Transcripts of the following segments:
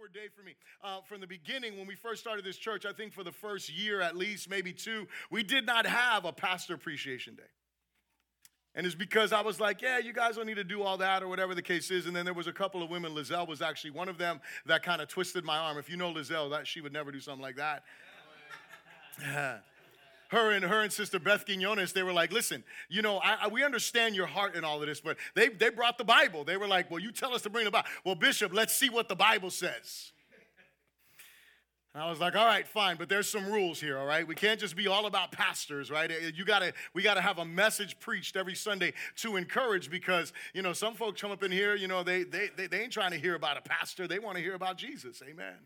awkward day for me. Uh, from the beginning, when we first started this church, I think for the first year at least, maybe two, we did not have a pastor appreciation day. And it's because I was like, yeah, you guys don't need to do all that or whatever the case is. And then there was a couple of women. Lizelle was actually one of them that kind of twisted my arm. If you know Lizelle, that she would never do something like that. her and her and sister Beth Quinones, they were like, listen, you know, I, I, we understand your heart and all of this, but they, they brought the Bible. They were like, well, you tell us to bring the Bible. Well, Bishop, let's see what the Bible says. And I was like, all right, fine, but there's some rules here, all right? We can't just be all about pastors, right? Eh, you gotta, we gotta have a message preached every Sunday to encourage because, you know, some folks come up in here, you know, they, they, they, they ain't trying to hear about a pastor. They want to hear about Jesus. Amen.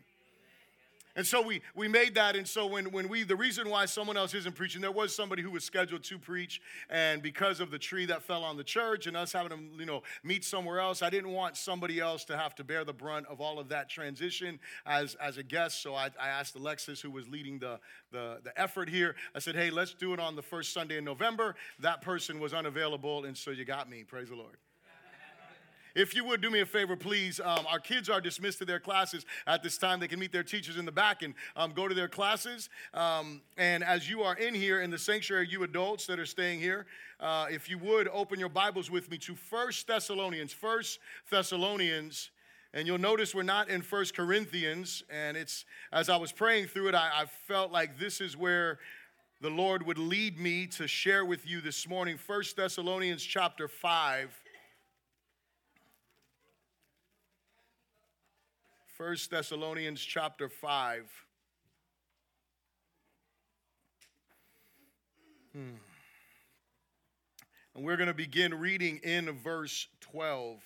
And so we, we made that. And so when, when we, the reason why someone else isn't preaching, there was somebody who was scheduled to preach. And because of the tree that fell on the church and us having to, you know, meet somewhere else, I didn't want somebody else to have to bear the brunt of all of that transition as, as a guest. So I, I asked Alexis, who was leading the, the, the effort here, I said, hey, let's do it on the first Sunday in November. That person was unavailable. And so you got me. Praise the Lord. If you would do me a favor, please. Um, our kids are dismissed to their classes at this time. They can meet their teachers in the back and um, go to their classes. Um, and as you are in here in the sanctuary, you adults that are staying here, uh, if you would open your Bibles with me to First Thessalonians. First Thessalonians. And you'll notice we're not in First Corinthians. And it's as I was praying through it, I, I felt like this is where the Lord would lead me to share with you this morning. First Thessalonians chapter 5. First Thessalonians chapter 5. Hmm. And we're going to begin reading in verse 12.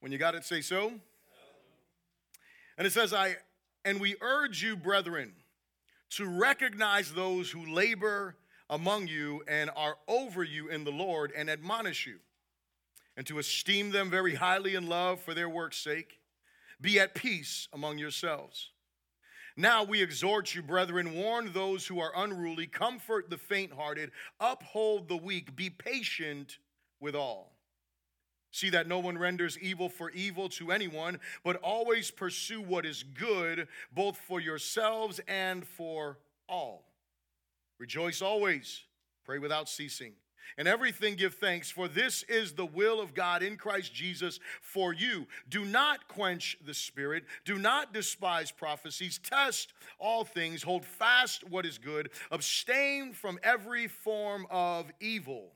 When you got it, say so. And it says, I and we urge you, brethren, to recognize those who labor among you and are over you in the Lord and admonish you, and to esteem them very highly in love for their work's sake. Be at peace among yourselves. Now we exhort you, brethren, warn those who are unruly, comfort the faint hearted, uphold the weak, be patient with all. See that no one renders evil for evil to anyone, but always pursue what is good, both for yourselves and for all. Rejoice always, pray without ceasing. And everything give thanks, for this is the will of God in Christ Jesus for you. Do not quench the spirit, do not despise prophecies, test all things, hold fast what is good, abstain from every form of evil.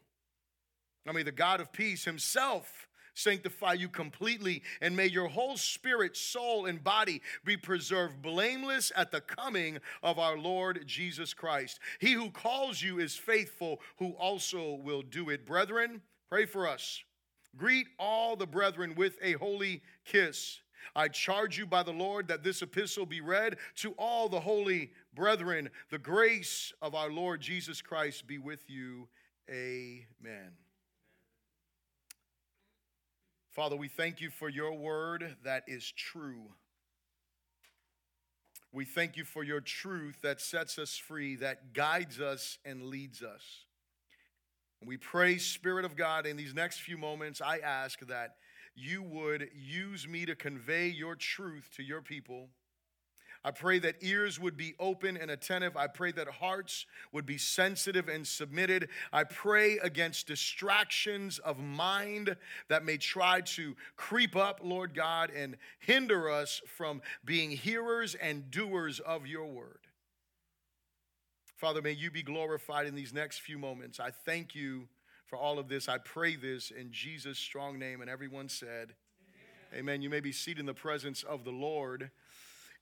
I mean, the God of peace himself sanctify you completely, and may your whole spirit, soul, and body be preserved blameless at the coming of our Lord Jesus Christ. He who calls you is faithful, who also will do it. Brethren, pray for us. Greet all the brethren with a holy kiss. I charge you by the Lord that this epistle be read to all the holy brethren. The grace of our Lord Jesus Christ be with you. Amen. Father, we thank you for your word that is true. We thank you for your truth that sets us free, that guides us and leads us. We pray, Spirit of God, in these next few moments, I ask that you would use me to convey your truth to your people I pray that ears would be open and attentive. I pray that hearts would be sensitive and submitted. I pray against distractions of mind that may try to creep up, Lord God, and hinder us from being hearers and doers of your word. Father, may you be glorified in these next few moments. I thank you for all of this. I pray this in Jesus' strong name. And everyone said, Amen. Amen. You may be seated in the presence of the Lord.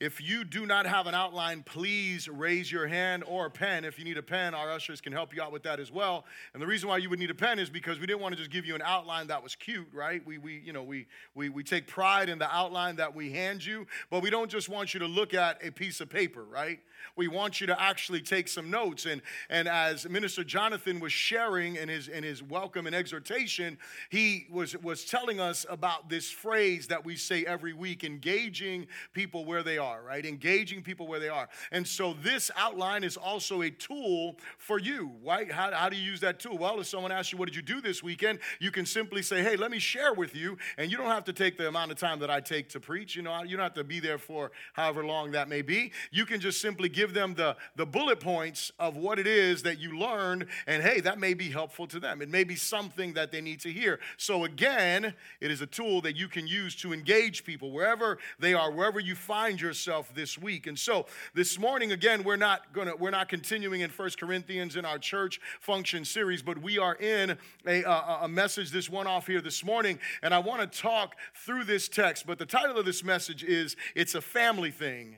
If you do not have an outline, please raise your hand or a pen. If you need a pen, our ushers can help you out with that as well. And the reason why you would need a pen is because we didn't want to just give you an outline that was cute, right? We, we you know, we, we, we take pride in the outline that we hand you, but we don't just want you to look at a piece of paper, right? We want you to actually take some notes. And, and as Minister Jonathan was sharing in his, in his welcome and exhortation, he was, was telling us about this phrase that we say every week engaging people where they are are, right? Engaging people where they are. And so this outline is also a tool for you, right? How, how do you use that tool? Well, if someone asks you, What did you do this weekend? you can simply say, Hey, let me share with you. And you don't have to take the amount of time that I take to preach. You know, you don't have to be there for however long that may be. You can just simply give them the, the bullet points of what it is that you learned. And hey, that may be helpful to them. It may be something that they need to hear. So again, it is a tool that you can use to engage people wherever they are, wherever you find yourself this week. And so this morning, again, we're not gonna we're not continuing in First Corinthians in our church function series, but we are in a, a, a message, this one off here this morning, and I want to talk through this text. But the title of this message is It's a Family Thing,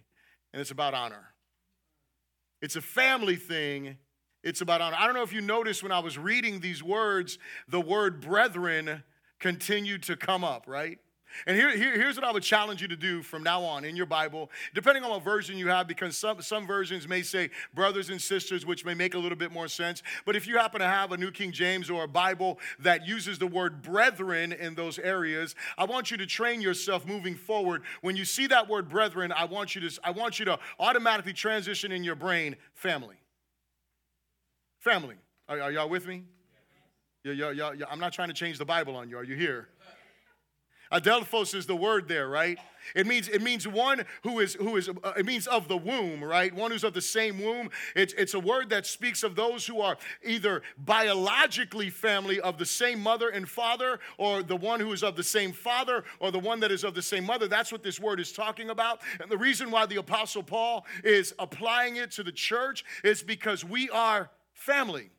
and it's about honor. It's a family thing. It's about honor. I don't know if you noticed when I was reading these words, the word brethren continued to come up, right? And here, here, here's what I would challenge you to do from now on in your Bible, depending on what version you have, because some, some versions may say brothers and sisters, which may make a little bit more sense. But if you happen to have a New King James or a Bible that uses the word brethren in those areas, I want you to train yourself moving forward. When you see that word brethren, I want you to, I want you to automatically transition in your brain family. Family. Are, are y'all with me? Yeah, yeah, yeah, yeah. I'm not trying to change the Bible on you. Are you here? Adelphos is the word there, right? It means it means one who is who is uh, it means of the womb, right? One who's of the same womb. It's it's a word that speaks of those who are either biologically family of the same mother and father, or the one who is of the same father, or the one that is of the same mother. That's what this word is talking about. And the reason why the apostle Paul is applying it to the church is because we are family.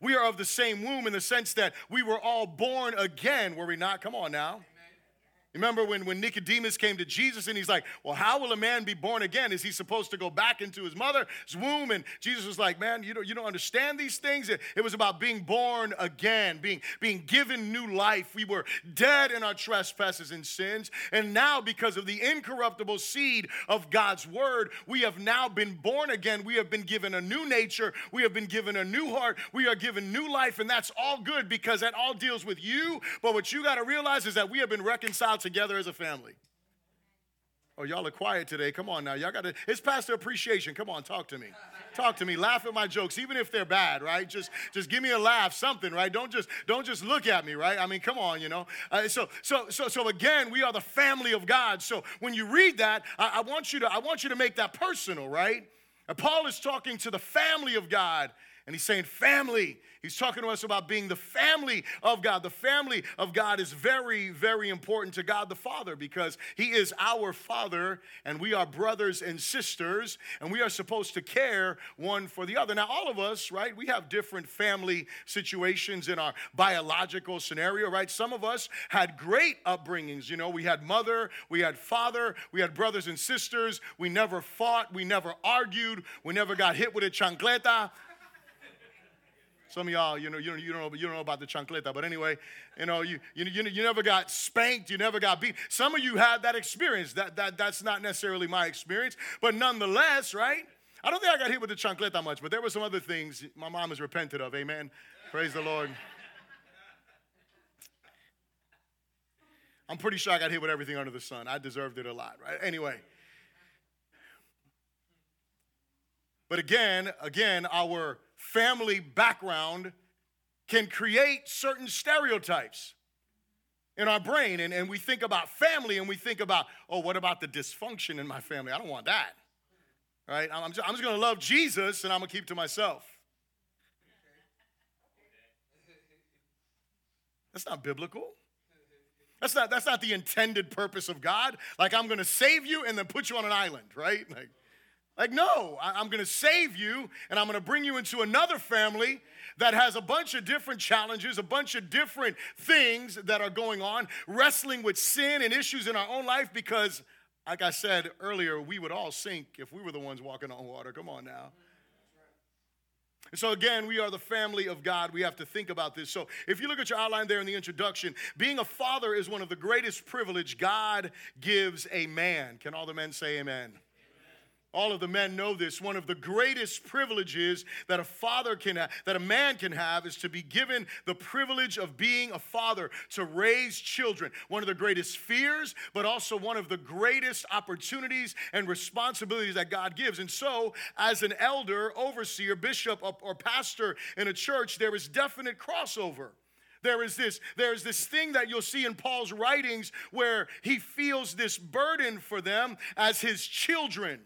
We are of the same womb in the sense that we were all born again, were we not? Come on now. Remember when, when Nicodemus came to Jesus and he's like, Well, how will a man be born again? Is he supposed to go back into his mother's womb? And Jesus was like, Man, you don't, you don't understand these things. It, it was about being born again, being, being given new life. We were dead in our trespasses and sins. And now, because of the incorruptible seed of God's word, we have now been born again. We have been given a new nature. We have been given a new heart. We are given new life. And that's all good because that all deals with you. But what you got to realize is that we have been reconciled together as a family. Oh, y'all are quiet today. Come on now. Y'all got to, it's pastor appreciation. Come on, talk to me. Talk to me. Laugh at my jokes, even if they're bad, right? Just, just give me a laugh, something, right? Don't just, don't just look at me, right? I mean, come on, you know. Uh, so, so, so, so again, we are the family of God. So when you read that, I, I want you to, I want you to make that personal, right? And Paul is talking to the family of God and he's saying, family. He's talking to us about being the family of God. The family of God is very, very important to God the Father because He is our Father and we are brothers and sisters and we are supposed to care one for the other. Now, all of us, right, we have different family situations in our biological scenario, right? Some of us had great upbringings. You know, we had mother, we had father, we had brothers and sisters. We never fought, we never argued, we never got hit with a chancleta. Some of y'all, you know, you don't, you don't know, you don't know about the chancleta, but anyway, you know, you, you, you, never got spanked, you never got beat. Some of you had that experience. That, that, that's not necessarily my experience, but nonetheless, right? I don't think I got hit with the chancleta much, but there were some other things my mom has repented of. Amen. Praise the Lord. I'm pretty sure I got hit with everything under the sun. I deserved it a lot, right? Anyway. But again, again, our family background can create certain stereotypes in our brain. And, and we think about family and we think about, oh, what about the dysfunction in my family? I don't want that. Right? I'm just, I'm just going to love Jesus and I'm going to keep to myself. That's not biblical. That's not, that's not the intended purpose of God. Like, I'm going to save you and then put you on an island, right? Like, like, no, I'm going to save you and I'm to bring you into another family that has a bunch of different challenges, a bunch of different things that are going on, wrestling with sin and issues in our own life because, like I said earlier, we would all sink if we were the ones walking on water. Come on now. And so, again, we are the family of God. We have to think about this. So, if you look at your outline there in the introduction, being a father is one of the greatest privilege God gives a man. Can all the men say amen? All of the men know this. One of the greatest privileges that a father can have, that a man can have is to be given the privilege of being a father, to raise children. One of the greatest fears, but also one of the greatest opportunities and responsibilities that God gives. And so, as an elder, overseer, bishop, or pastor in a church, there is definite crossover. There is this, there's this thing that you'll see in Paul's writings where he feels this burden for them as his children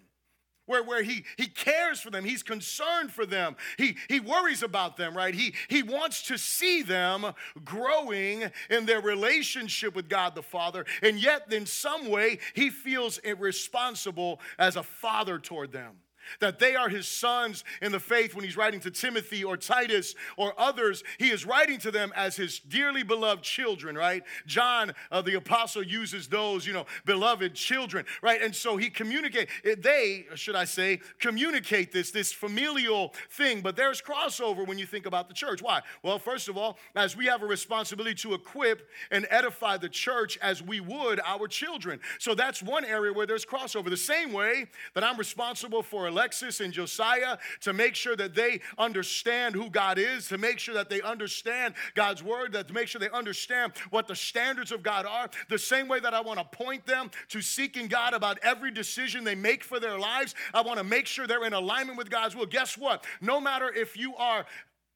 where, where he, he cares for them. He's concerned for them. He, he worries about them right? He, he wants to see them growing in their relationship with god the father. And yet in some way he feels responsible as a father toward them that they are his sons in the faith when he's writing to Timothy or Titus or others. He is writing to them as his dearly beloved children, right? John, uh, the apostle, uses those, you know, beloved children, right? And so he communicate, they, should I say, communicate this, this familial thing. But there's crossover when you think about the church. Why? Well, first of all, as we have a responsibility to equip and edify the church as we would our children. So that's one area where there's crossover. The same way that I'm responsible for Alexis and Josiah to make sure that they understand who God is, to make sure that they understand God's word, that to make sure they understand what the standards of God are. The same way that I want to point them to seeking God about every decision they make for their lives, I want to make sure they're in alignment with God's will. Guess what? No matter if you are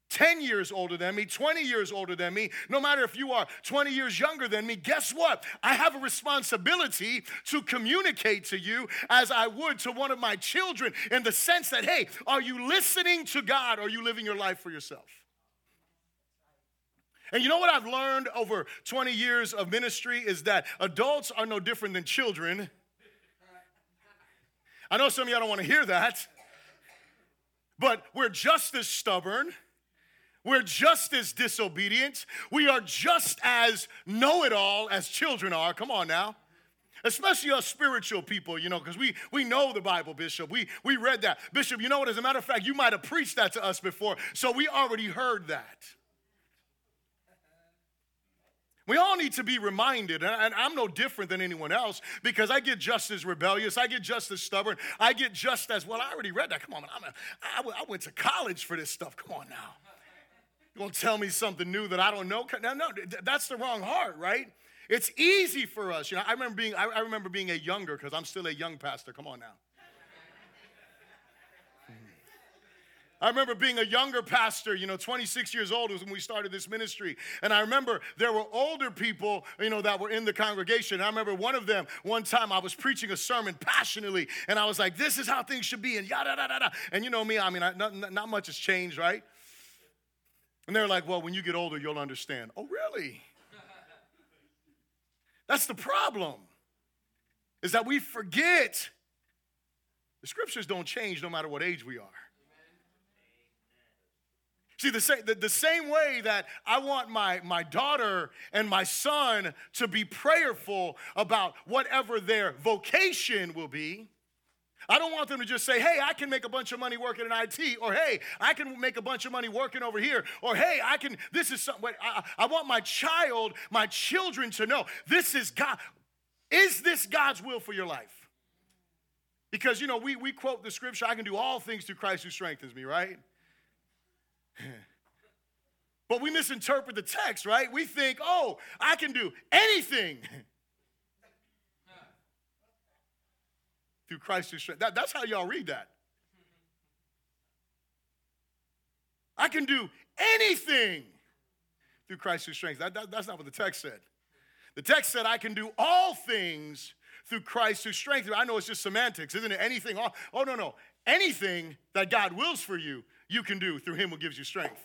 10 years older than me, 20 years older than me, no matter if you are 20 years younger than me, guess what? I have a responsibility to communicate to you as I would to one of my children in the sense that, hey, are you listening to God or are you living your life for yourself? And you know what I've learned over 20 years of ministry is that adults are no different than children. I know some of y'all don't want to hear that, but we're just as stubborn we're just as disobedient. We are just as know it all as children are. Come on now. Especially us spiritual people, you know, because we, we know the Bible, Bishop. We, we read that. Bishop, you know what? As a matter of fact, you might have preached that to us before, so we already heard that. We all need to be reminded, and I'm no different than anyone else because I get just as rebellious. I get just as stubborn. I get just as, well, I already read that. Come on, man. I'm went to college for this stuff. Come on now. Going to tell me something new that I don't know? No, no, that's the wrong heart, right? It's easy for us. You know, I remember being, I remember being a younger, because I'm still a young pastor. Come on now. I remember being a younger pastor, you know, 26 years old was when we started this ministry. And I remember there were older people, you know, that were in the congregation. I remember one of them, one time I was preaching a sermon passionately, and I was like, this is how things should be, and yada, yada, yada. And you know me, I mean, I, not, not much has changed, right? And they're like, well, when you get older, you'll understand. Oh, really? That's the problem, is that we forget the scriptures don't change no matter what age we are. See, the same, the, the same way that I want my, my daughter and my son to be prayerful about whatever their vocation will be, I don't want them to just say, hey, I can make a bunch of money working in IT, or hey, I can make a bunch of money working over here, or hey, I can, this is something. I, I want my child, my children to know this is God. Is this God's will for your life? Because, you know, we, we quote the scripture, I can do all things through Christ who strengthens me, right? but we misinterpret the text, right? We think, oh, I can do anything through Christ who strength. That, that's how y'all read that. I can do anything through Christ who. That, that, that's not what the text said. The text said, I can do all things through Christ who strengthens. I know it's just semantics, isn't it? Anything. Oh, oh, no, no. Anything that God wills for you, you can do through Him who gives you strength.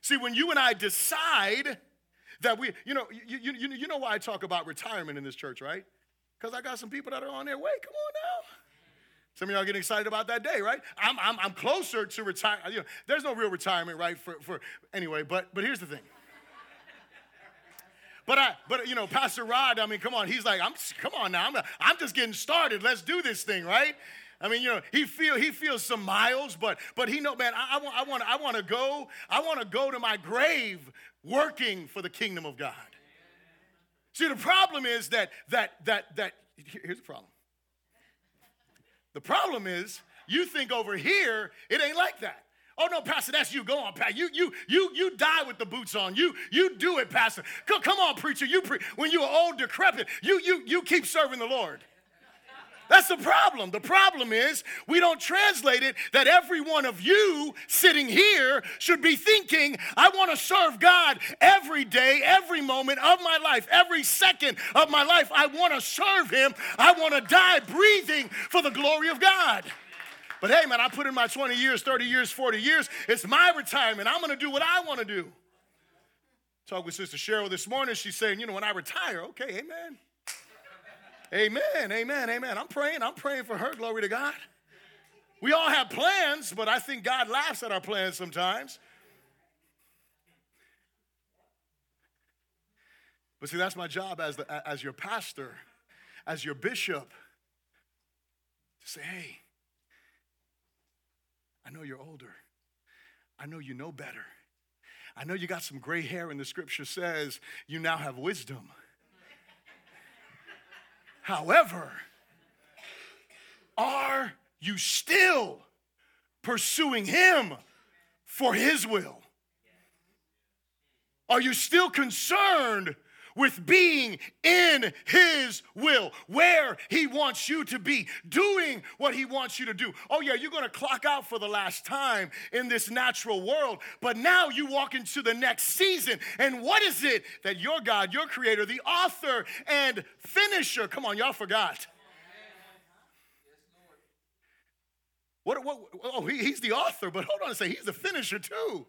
See, when you and I decide that we, you know, you, you, you know why I talk about retirement in this church, right? Because I got some people that are on their way. Come on now. Some of y'all getting excited about that day, right? I'm, I'm, I'm closer to retire. You know, there's no real retirement, right? For, for anyway, but but here's the thing. But I, but you know, Pastor Rod, I mean, come on, he's like, I'm, come on now, I'm, I'm just getting started. Let's do this thing, right? I mean, you know, he feel he feels some miles, but but he know, man, I, I want I want I want to go. I want to go to my grave working for the kingdom of God. See, the problem is that that that that here's the problem. The problem is, you think over here, it ain't like that. Oh no, Pastor, that's you. Go on, Pastor. You you you you die with the boots on. You you do it, Pastor. Come, come on, preacher. You pre- when you're old, decrepit, you you you keep serving the Lord. That's the problem. The problem is we don't translate it that every one of you sitting here should be thinking, I want to serve God every day, every moment of my life, every second of my life. I want to serve Him. I want to die breathing for the glory of God. But hey, man, I put in my 20 years, 30 years, 40 years. It's my retirement. I'm going to do what I want to do. Talk with Sister Cheryl this morning. She's saying, you know, when I retire, okay, amen. Amen, amen, amen. I'm praying. I'm praying for her. Glory to God. We all have plans, but I think God laughs at our plans sometimes. But see, that's my job as, the, as your pastor, as your bishop, to say, hey, I know you're older. I know you know better. I know you got some gray hair, and the scripture says you now have wisdom. However, are you still pursuing Him for His will? Are you still concerned with being in His will, where He wants you to be, doing what He wants you to do. Oh, yeah, you're gonna clock out for the last time in this natural world, but now you walk into the next season. And what is it that your God, your Creator, the author and finisher, come on, y'all forgot. What, what, oh, he, he's the author, but hold on a second, he's the finisher too.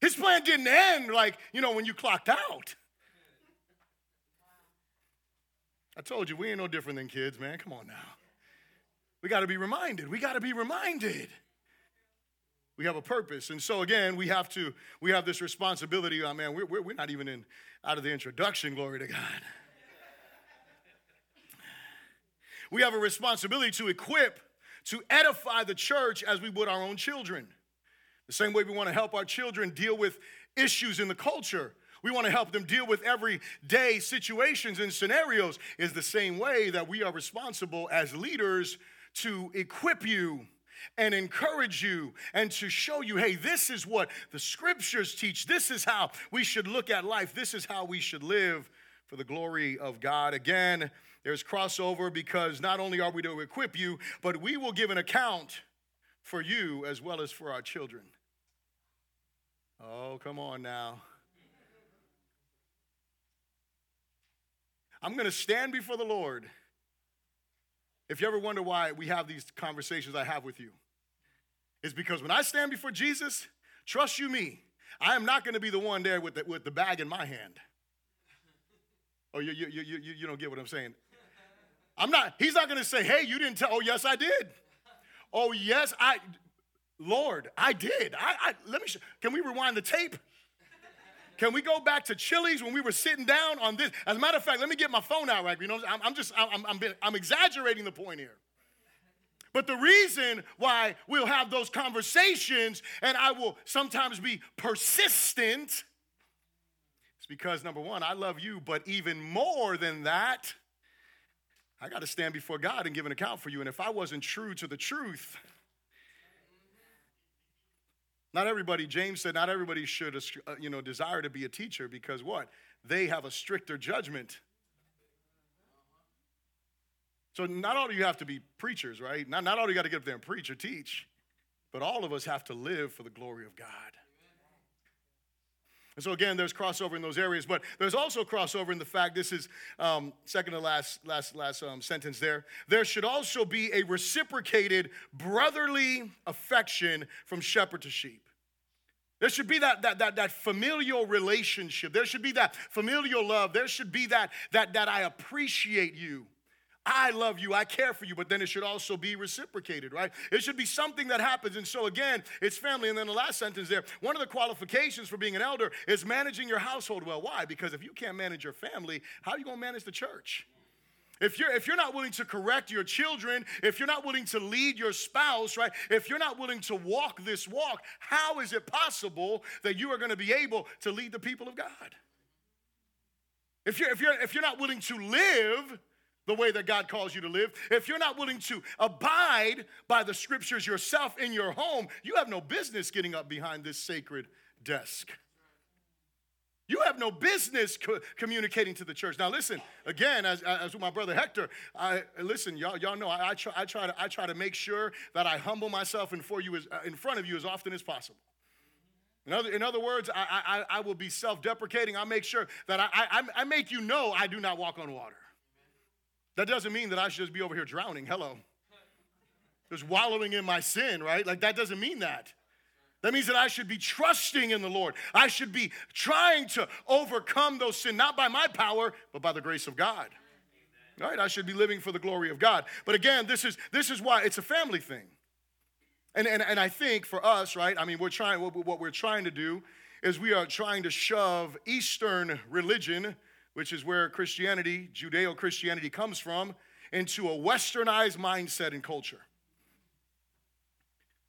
His plan didn't end like, you know, when you clocked out. I told you, we ain't no different than kids, man. Come on now. We got to be reminded. We got to be reminded. We have a purpose. And so, again, we have to, we have this responsibility. Oh, man, we're, we're not even in, out of the introduction, glory to God. We have a responsibility to equip, to edify the church as we would our own children. The same way we want to help our children deal with issues in the culture we want to help them deal with everyday situations and scenarios, is the same way that we are responsible as leaders to equip you and encourage you and to show you hey, this is what the scriptures teach. This is how we should look at life. This is how we should live for the glory of God. Again, there's crossover because not only are we to equip you, but we will give an account for you as well as for our children. Oh, come on now. I'm going to stand before the Lord. If you ever wonder why we have these conversations I have with you, it's because when I stand before Jesus, trust you me, I am not going to be the one there with the, with the bag in my hand. Oh, you, you, you, you, you don't get what I'm saying. I'm not, he's not going to say, hey, you didn't tell. Oh, yes, I did. Oh, yes, I, Lord, I did. I, I let me, can we rewind the tape? Can we go back to Chili's when we were sitting down on this? As a matter of fact, let me get my phone out right. You know, I'm, I'm just, I'm, I'm, I'm exaggerating the point here. But the reason why we'll have those conversations and I will sometimes be persistent is because number one, I love you, but even more than that, I got to stand before God and give an account for you. And if I wasn't true to the truth, not everybody, James said, not everybody should, uh, you know, desire to be a teacher because what? They have a stricter judgment. So not all of you have to be preachers, right? Not, not all of you got to get up there and preach or teach, but all of us have to live for the glory of God. And so again, there's crossover in those areas, but there's also crossover in the fact this is um, second to last last last um, sentence there. There should also be a reciprocated brotherly affection from shepherd to sheep. There should be that, that, that, that familial relationship. There should be that familial love. There should be that, that, that I appreciate you. I love you, I care for you, but then it should also be reciprocated, right? It should be something that happens. And so, again, it's family. And then the last sentence there one of the qualifications for being an elder is managing your household well. Why? Because if you can't manage your family, how are you going to manage the church? If you're, if you're not willing to correct your children, if you're not willing to lead your spouse, right? If you're not willing to walk this walk, how is it possible that you are going to be able to lead the people of God? If you're, if you're, if you're not willing to live the way that God calls you to live, if you're not willing to abide by the scriptures yourself in your home, you have no business getting up behind this sacred desk. You have no business co- communicating to the church. Now, listen again, as, as with my brother Hector. I listen, y'all. Y'all know I, I, try, I try to I try to make sure that I humble myself in for you as, uh, in front of you as often as possible. In other, in other words, I, I, I will be self-deprecating. I make sure that I, I, I make you know I do not walk on water. That doesn't mean that I should just be over here drowning. Hello. Just wallowing in my sin, right? Like that doesn't mean that. That means that I should be trusting in the Lord. I should be trying to overcome those sin, not by my power, but by the grace of God. Right? I should be living for the glory of God. But again, this is this is why it's a family thing. And, and, and I think for us, right, I mean, we're trying, what, what we're trying to do is we are trying to shove Eastern religion, which is where Christianity, Judeo Christianity comes from, into a westernized mindset and culture.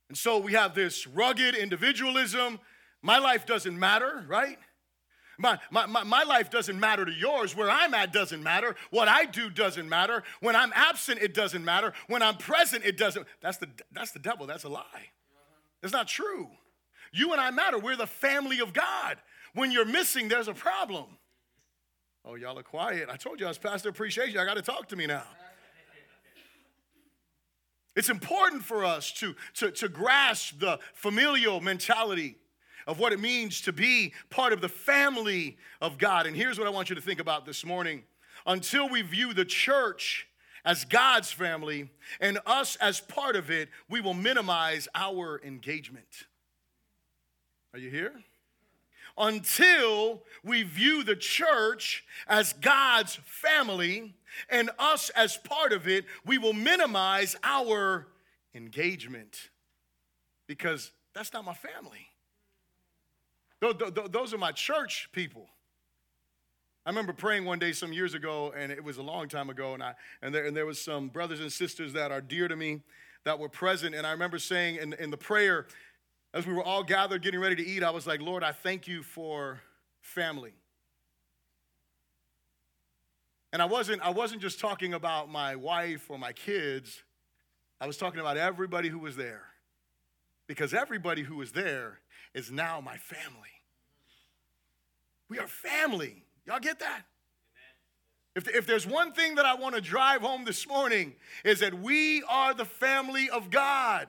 And so we have this rugged individualism. My life doesn't matter, right? My, my, my, my, life doesn't matter to yours. Where I'm at doesn't matter. What I do doesn't matter. When I'm absent, it doesn't matter. When I'm present, it doesn't. That's the, that's the devil. That's a lie. It's not true. You and I matter. We're the family of God. When you're missing, there's a problem. Oh, y'all are quiet. I told you I was Pastor Appreciation. I got to talk to me now. It's important for us to, to, to grasp the familial mentality of what it means to be part of the family of God. And here's what I want you to think about this morning. Until we view the church as God's family and us as part of it, we will minimize our engagement. Are you here? Until we view the church as God's family and us as part of it, we will minimize our engagement because that's not my family. Those are my church people. I remember praying one day some years ago, and it was a long time ago, and, I, and, there, and there was some brothers and sisters that are dear to me that were present, and I remember saying in, in the prayer, as we were all gathered getting ready to eat, I was like, Lord, I thank you for family. And I wasn't, I wasn't just talking about my wife or my kids, I was talking about everybody who was there. Because everybody who was there is now my family. We are family. Y'all get that? If, if there's one thing that I want to drive home this morning, is that we are the family of God.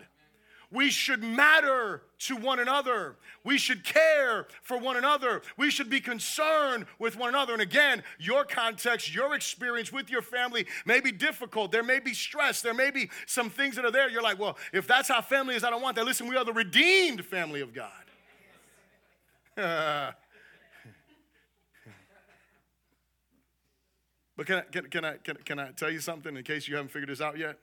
We should matter to one another. We should care for one another. We should be concerned with one another. And again, your context, your experience with your family may be difficult. There may be stress. There may be some things that are there. You're like, well, if that's how family is, I don't want that. Listen, we are the redeemed family of God. but can I, can, can, I, can, can I tell you something in case you haven't figured this out yet?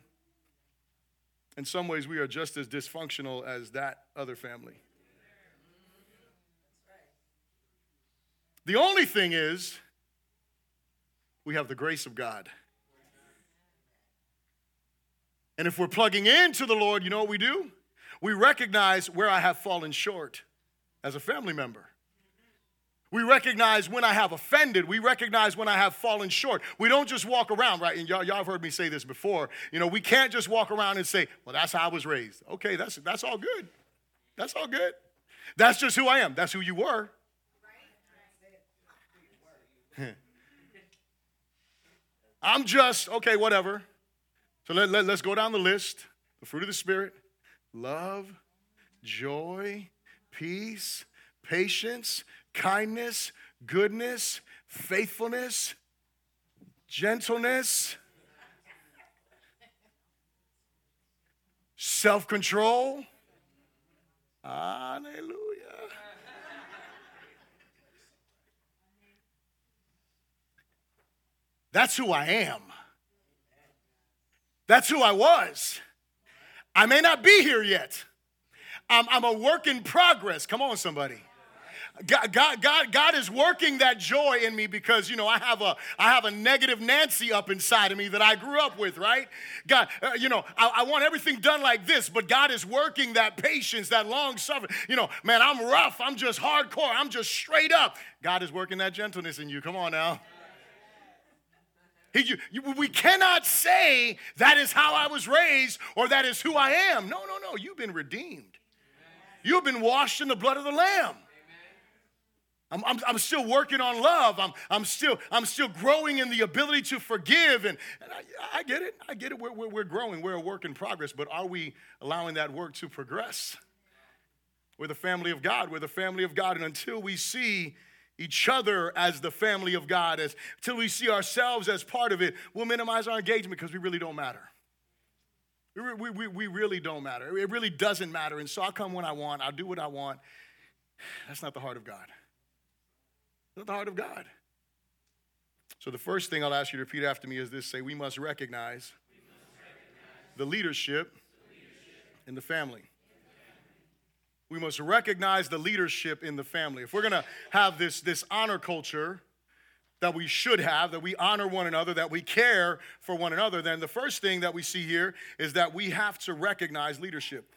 In some ways, we are just as dysfunctional as that other family. The only thing is, we have the grace of God. And if we're plugging into the Lord, you know what we do? We recognize where I have fallen short as a family member. We recognize when I have offended. We recognize when I have fallen short. We don't just walk around, right? And y'all, y'all have heard me say this before. You know, we can't just walk around and say, well, that's how I was raised. Okay, that's, that's all good. That's all good. That's just who I am. That's who you were. I'm just, okay, whatever. So let, let, let's go down the list. The fruit of the Spirit love, joy, peace, patience, kindness, goodness, faithfulness, gentleness, self control. Hallelujah. That's who I am. That's who I was. I may not be here yet. I'm, I'm a work in progress. Come on, somebody. God, God, God, God is working that joy in me because you know I have a I have a negative Nancy up inside of me that I grew up with, right? God, uh, you know I, I, want everything done like this, but God is working that patience, that long suffering. You know, man, I'm rough, I'm just hardcore, I'm just straight up. God is working that gentleness in you. Come on now. He, you, we cannot say that is how I was raised or that is who I am. No, no, no. You've been redeemed. You've been washed in the blood of the Lamb. I'm, I'm, I'm, still working on love. I'm, I'm, still, I'm still growing in the ability to forgive. And, and I, I, get it. I get it. We're, we're, we're growing. We're a work in progress. But are we allowing that work to progress? We're the family of God. We're the family of God. And until we see each other as the family of God, as, until we see ourselves as part of it, we'll minimize our engagement because we really don't matter. We, we, we really don't matter. It really doesn't matter. And so I'll come when I want, I'll do what I want. That's not the heart of God. The heart of God. So the first thing I'll ask you to repeat after me is this say, We must recognize, we must recognize the, leadership the leadership in the family. We must recognize the leadership in the family. If we're gonna have this, this honor culture, that we should have, that we honor one another, that we care for one another, then the first thing that we see here is that we have to recognize leadership.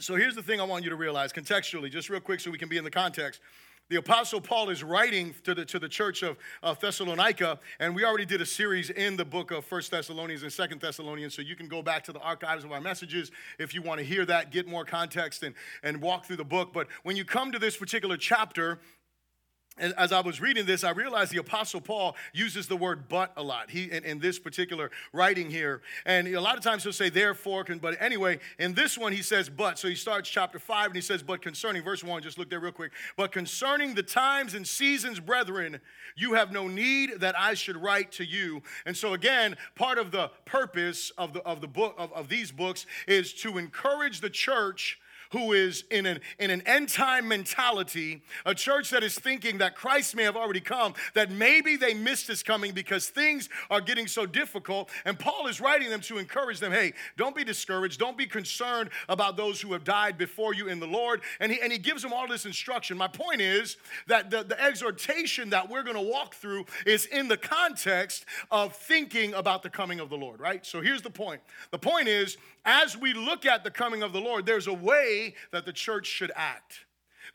So here's the thing I want you to realize contextually, just real quick so we can be in the context. The Apostle Paul is writing to the, to the church of, of Thessalonica, and we already did a series in the book of First Thessalonians and Second Thessalonians, so you can go back to the archives of our messages if you want to hear that, get more context, and, and walk through the book. But when you come to this particular chapter, as I was reading this, I realized the Apostle Paul uses the word but a lot. He in, in, this particular writing here. And a lot of times he'll say therefore, can, but anyway, in this one he says but. So he starts chapter five and he says, But concerning, verse one, just look there real quick. But concerning the times and seasons, brethren, you have no need that I should write to you. And so again, part of the purpose of the of the book of, of these books is to encourage the church who is in an, in an end time mentality, a church that is thinking that Christ may have already come, that maybe they missed his coming because things are getting so difficult. And Paul is writing them to encourage them hey, don't be discouraged, don't be concerned about those who have died before you in the Lord. And he, and he gives them all this instruction. My point is that the, the exhortation that we're going to walk through is in the context of thinking about the coming of the Lord, right? So here's the point the point is as we look at the coming of the Lord, there's a way that the church should act.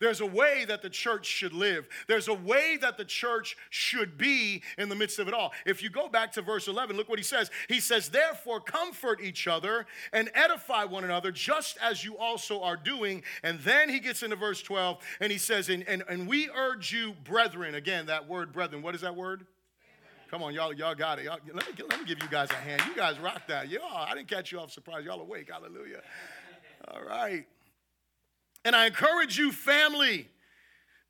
There's a way that the church should live. There's a way that the church should be in the midst of it all. If you go back to verse 11, look what he says. He says, Therefore, comfort each other and edify one another, just as you also are doing. And then he gets into verse 12 and he says, And, and, and we urge you, brethren, again, that word, brethren, what is that word? Come on, y'all, y'all got it. Y'all, let, me, let me give you guys a hand. You guys rock that. Y'all, I didn't catch you off surprise. Y'all awake. Hallelujah. All right. And I encourage you, family,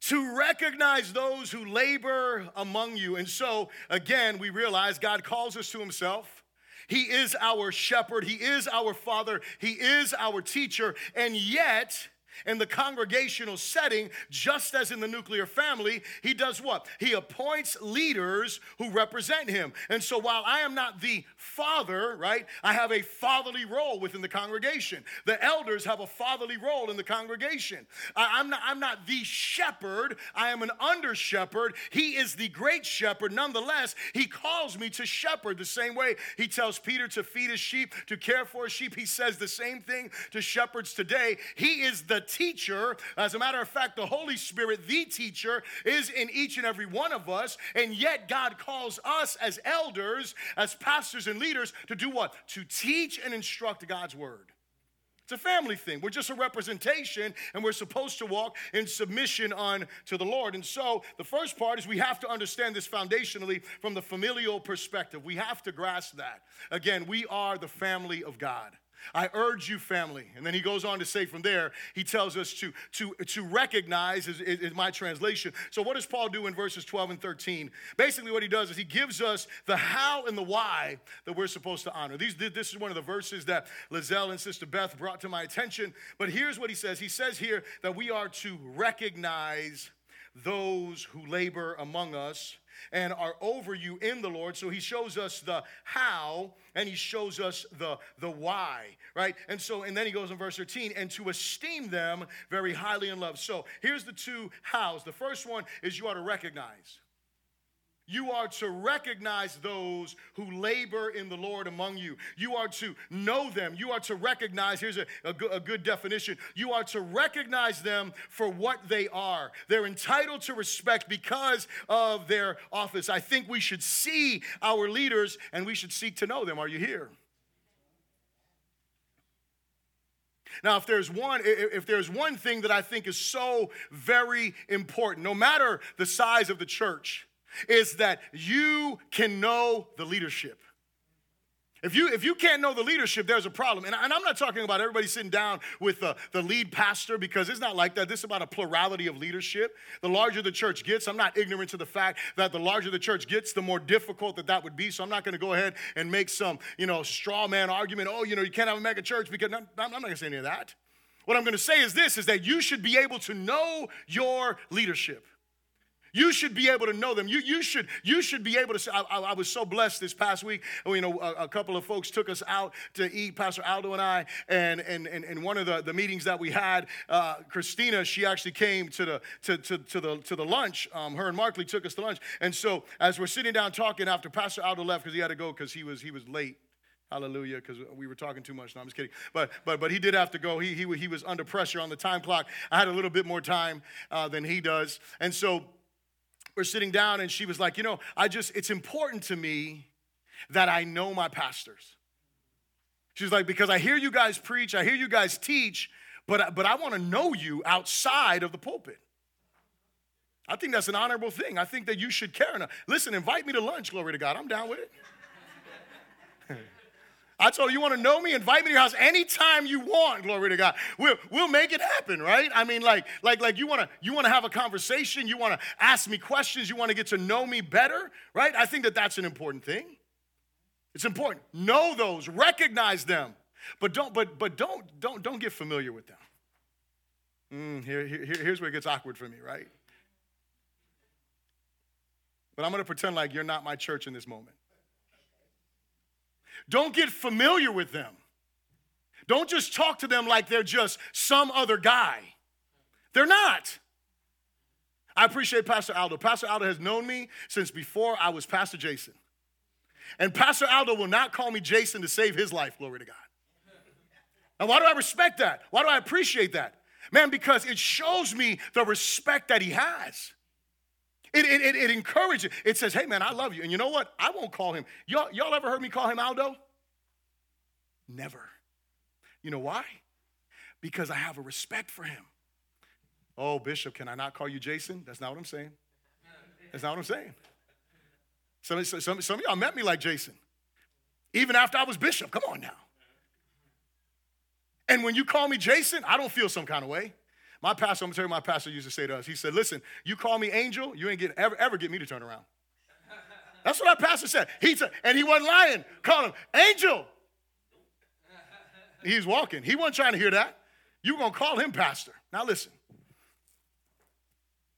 to recognize those who labor among you. And so, again, we realize God calls us to Himself. He is our shepherd, He is our father, He is our teacher, and yet, in the congregational setting, just as in the nuclear family, he does what? He appoints leaders who represent him. And so while I am not the father, right, I have a fatherly role within the congregation. The elders have a fatherly role in the congregation. I, am not, I'm not the shepherd, I am an under shepherd. He is the great shepherd. Nonetheless, he calls me to shepherd the same way he tells Peter to feed his sheep, to care for his sheep. He says the same thing to shepherds today. He is the teacher. As a matter of fact, the Holy Spirit, the teacher, is in each and every one of us. And yet, God calls us as elders, as pastors and leaders, to do what? To teach and instruct God's word. It's a family thing. We're just a representation, and we're supposed to walk in submission unto the Lord. And so, the first part is we have to understand this foundationally from the familial perspective. We have to grasp that. Again, we are the family of God. I urge you, family. And then he goes on to say from there, he tells us to, to, to recognize, is, is my translation. So, what does Paul do in verses 12 and 13? Basically, what he does is he gives us the how and the why that we're supposed to honor. These, this is one of the verses that Lizelle and Sister Beth brought to my attention. But here's what he says He says here that we are to recognize those who labor among us and are over you in the Lord. So he shows us the how and he shows us the, the why, right? And so, and then he goes in verse 13, and to esteem them very highly in love. So here's the two hows. The first one is you ought to recognize. You are to recognize those who labor in the Lord among you. You are to know them. You are to recognize, here's a, a, good, a, good definition you are to recognize them for what they are. They're entitled to respect because of their office. I think we should see our leaders and we should seek to know them. Are you here? Now, if there's one, if there's one thing that I think is so very important, no matter the size of the church, is that you can know the leadership. If you, if you can't know the leadership, there's a problem. And, I, I'm not talking about everybody sitting down with the, the lead pastor because it's not like that. This is about a plurality of leadership. The larger the church gets, I'm not ignorant to the fact that the larger the church gets, the more difficult that that would be. So I'm not going to go ahead and make some, you know, straw man argument. Oh, you know, you can't have a mega church because I'm, I'm not going to say any of that. What I'm going to say is this, is that you should be able to know your leadership. You should be able to know them. You, you, should, you should be able to say, I, I, I was so blessed this past week. You know, a, a, couple of folks took us out to eat, Pastor Aldo and I, and, and, and, and one of the, the meetings that we had, uh, Christina, she actually came to the, to, to, to the, to the lunch. Um, her and Markley took us to lunch. And so as we're sitting down talking after Pastor Aldo left, because he had to go because he was, he was late, Hallelujah, because we were talking too much. No, I'm just kidding. But but but he did have to go. He he he was under pressure on the time clock. I had a little bit more time uh, than he does, and so we're sitting down and she was like, You know, I just, it's important to me that I know my pastors. She's like, Because I hear you guys preach, I hear you guys teach, but, but I want to know you outside of the pulpit. I think that's an honorable thing. I think that you should care enough. Listen, invite me to lunch, glory to God. I'm down with it. I told you, you want to know me? Invite me to your house anytime you want. Glory to God. We'll, we'll make it happen, right? I mean, like, like, like you want to you want to have a conversation. You want to ask me questions. You want to get to know me better, right? I think that that's an important thing. It's important. Know those. Recognize them, but don't but but don't don't don't get familiar with them. Mm, here, here, here's where it gets awkward for me, right? But I'm going to pretend like you're not my church in this moment. Don't get familiar with them. Don't just talk to them like they're just some other guy. They're not. I appreciate Pastor Aldo. Pastor Aldo has known me since before I was Pastor Jason. And Pastor Aldo will not call me Jason to save his life, glory to God. Now, why do I respect that? Why do I appreciate that? Man, because it shows me the respect that he has. It, it, it, it encourages. It says, hey, man, I love you. And you know what? I won't call him. Y'all, y'all ever heard me call him Aldo? Never. You know why? Because I have a respect for him. Oh, Bishop, can I not call you Jason? That's not what I'm saying. That's not what I'm saying. Some, some, some of y'all met me like Jason, even after I was Bishop. Come on now. And when you call me Jason, I don't feel some kind of way. My pastor, I'm gonna tell you, my pastor used to say to us, he said, Listen, you call me angel, you ain't get, ever, ever get me to turn around. That's what our pastor said. He said, and he wasn't lying. Call him angel. He's walking. He wasn't trying to hear that. You're gonna call him pastor. Now listen.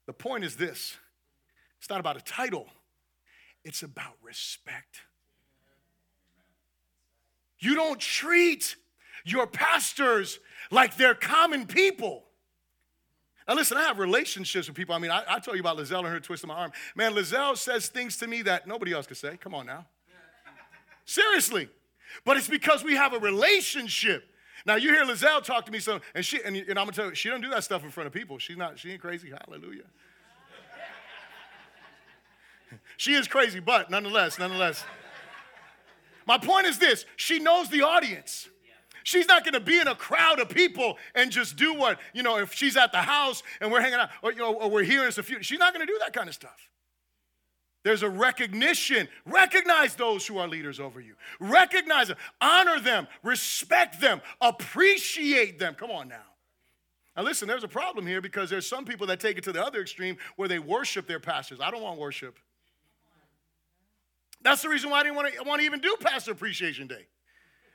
The point is this it's not about a title, it's about respect. You don't treat your pastors like they're common people. Now, listen, I have relationships with people. I mean, I, I told you about Lizelle and her twisting my arm. Man, Lizelle says things to me that nobody else could say. Come on now. Seriously. But it's because we have a relationship. Now you hear Lizelle talk to me some, and she and, and I'm gonna tell you, she don't do that stuff in front of people. She's not, she ain't crazy. Hallelujah. she is crazy, but nonetheless, nonetheless. My point is this: she knows the audience. She's not going to be in a crowd of people and just do what, you know, if she's at the house and we're hanging out or, you know, or we're here, it's a few. She's not going to do that kind of stuff. There's a recognition. Recognize those who are leaders over you. Recognize them, honor them, respect them, appreciate them. Come on now. Now, listen, there's a problem here because there's some people that take it to the other extreme where they worship their pastors. I don't want worship. That's the reason why I didn't want to, want to even do Pastor Appreciation Day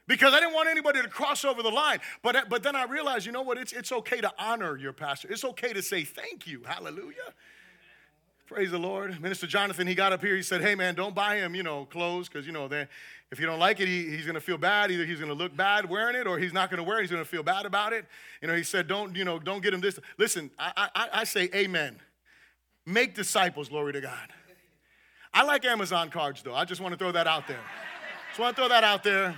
because I didn't want anybody to cross over the line. But, but then I realized, you know what? It's, it's okay to honor your pastor. It's okay to say thank you. Hallelujah. Praise the Lord. Minister Jonathan, he got up here. He said, hey, man, don't buy him, you know, clothes because, you know, if you don't like it, he, he's going to feel bad. Either he's going to look bad wearing it or he's not going to wear it. He's going to feel bad about it. You know, he said, don't, you know, don't get him this. Listen, I, I, I say amen. Make disciples, glory to God. I like Amazon cards though. I just want to throw that out there. Just want to throw that out there.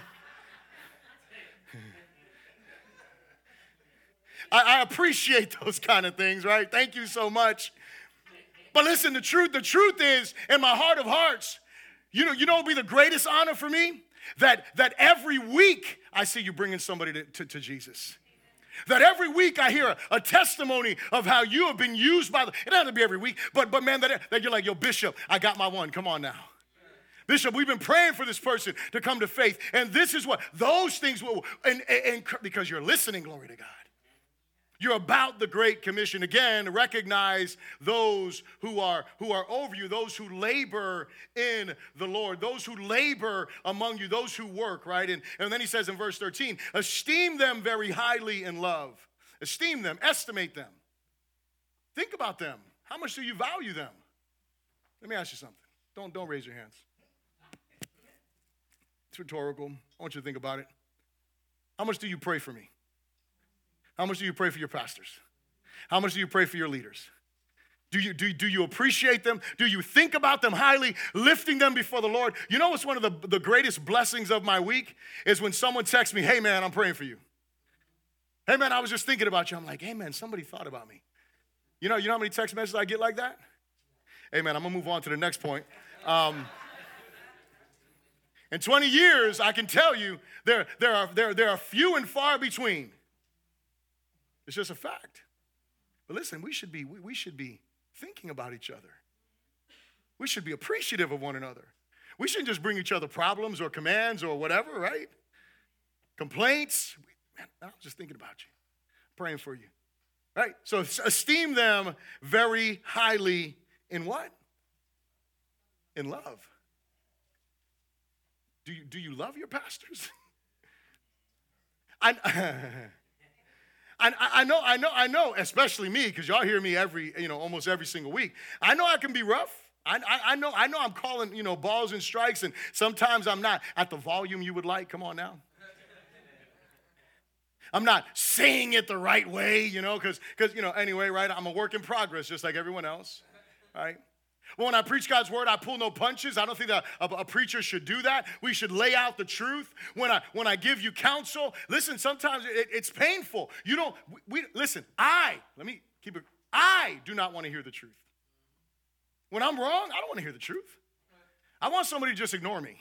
I, I appreciate those kind of things, right? Thank you so much. But listen, the truth, the truth is, in my heart of hearts, you know, you know, it'll be the greatest honor for me that that every week I see you bringing somebody to, to, to Jesus. That every week I hear a, a, testimony of how you have been used by the, it doesn't have to be every week, but, but man, that, that you're like, yo, Bishop, I got my one. Come on now. Bishop, we've been praying for this person to come to faith. And this is what those things will, and, and, and because you're listening, glory to God. You're about the Great Commission. Again, recognize those who are, who are over you, those who labor in the Lord, those who labor among you, those who work, right? And, and then he says in verse 13, esteem them very highly in love. Esteem them, estimate them. Think about them. How much do you value them? Let me ask you something. Don't, don't raise your hands. It's rhetorical. I want you to think about it. How much do you pray for me? How much do you pray for your pastors? How much do you pray for your leaders? Do you, do, do you appreciate them? Do you think about them highly, lifting them before the Lord? You know what's one of the, the greatest blessings of my week? Is when someone texts me, hey man, I'm praying for you. Hey man, I was just thinking about you. I'm like, hey man, somebody thought about me. You know, you know how many text messages I get like that? Hey man, I'm gonna move on to the next point. Um, in 20 years, I can tell you there, there, are, there, there are few and far between it's just a fact. But listen, we should be, we, we should be thinking about each other. We should be appreciative of one another. We shouldn't just bring each other problems or commands or whatever, right? Complaints. Man, I was just thinking about you, praying for you. Right? So esteem them very highly in what? In love. Do you, do you love your pastors? I, I, I know, I know, I know, especially me, because y'all hear me every, you know, almost every single week. I know I can be rough. I, I, know, I know I'm calling, you know, balls and strikes, and sometimes I'm not at the volume you would like. Come on now. I'm not saying it the right way, you know, because, because, you know, anyway, right? I'm a work in progress, just like everyone else, right? But when I preach God's word, I pull no punches. I don't think that a, a, preacher should do that. We should lay out the truth. When I when I give you counsel, listen. Sometimes it, it's painful. You don't. We, we listen. I let me keep it. I do not want to hear the truth. When I'm wrong, I don't want to hear the truth. I want somebody to just ignore me.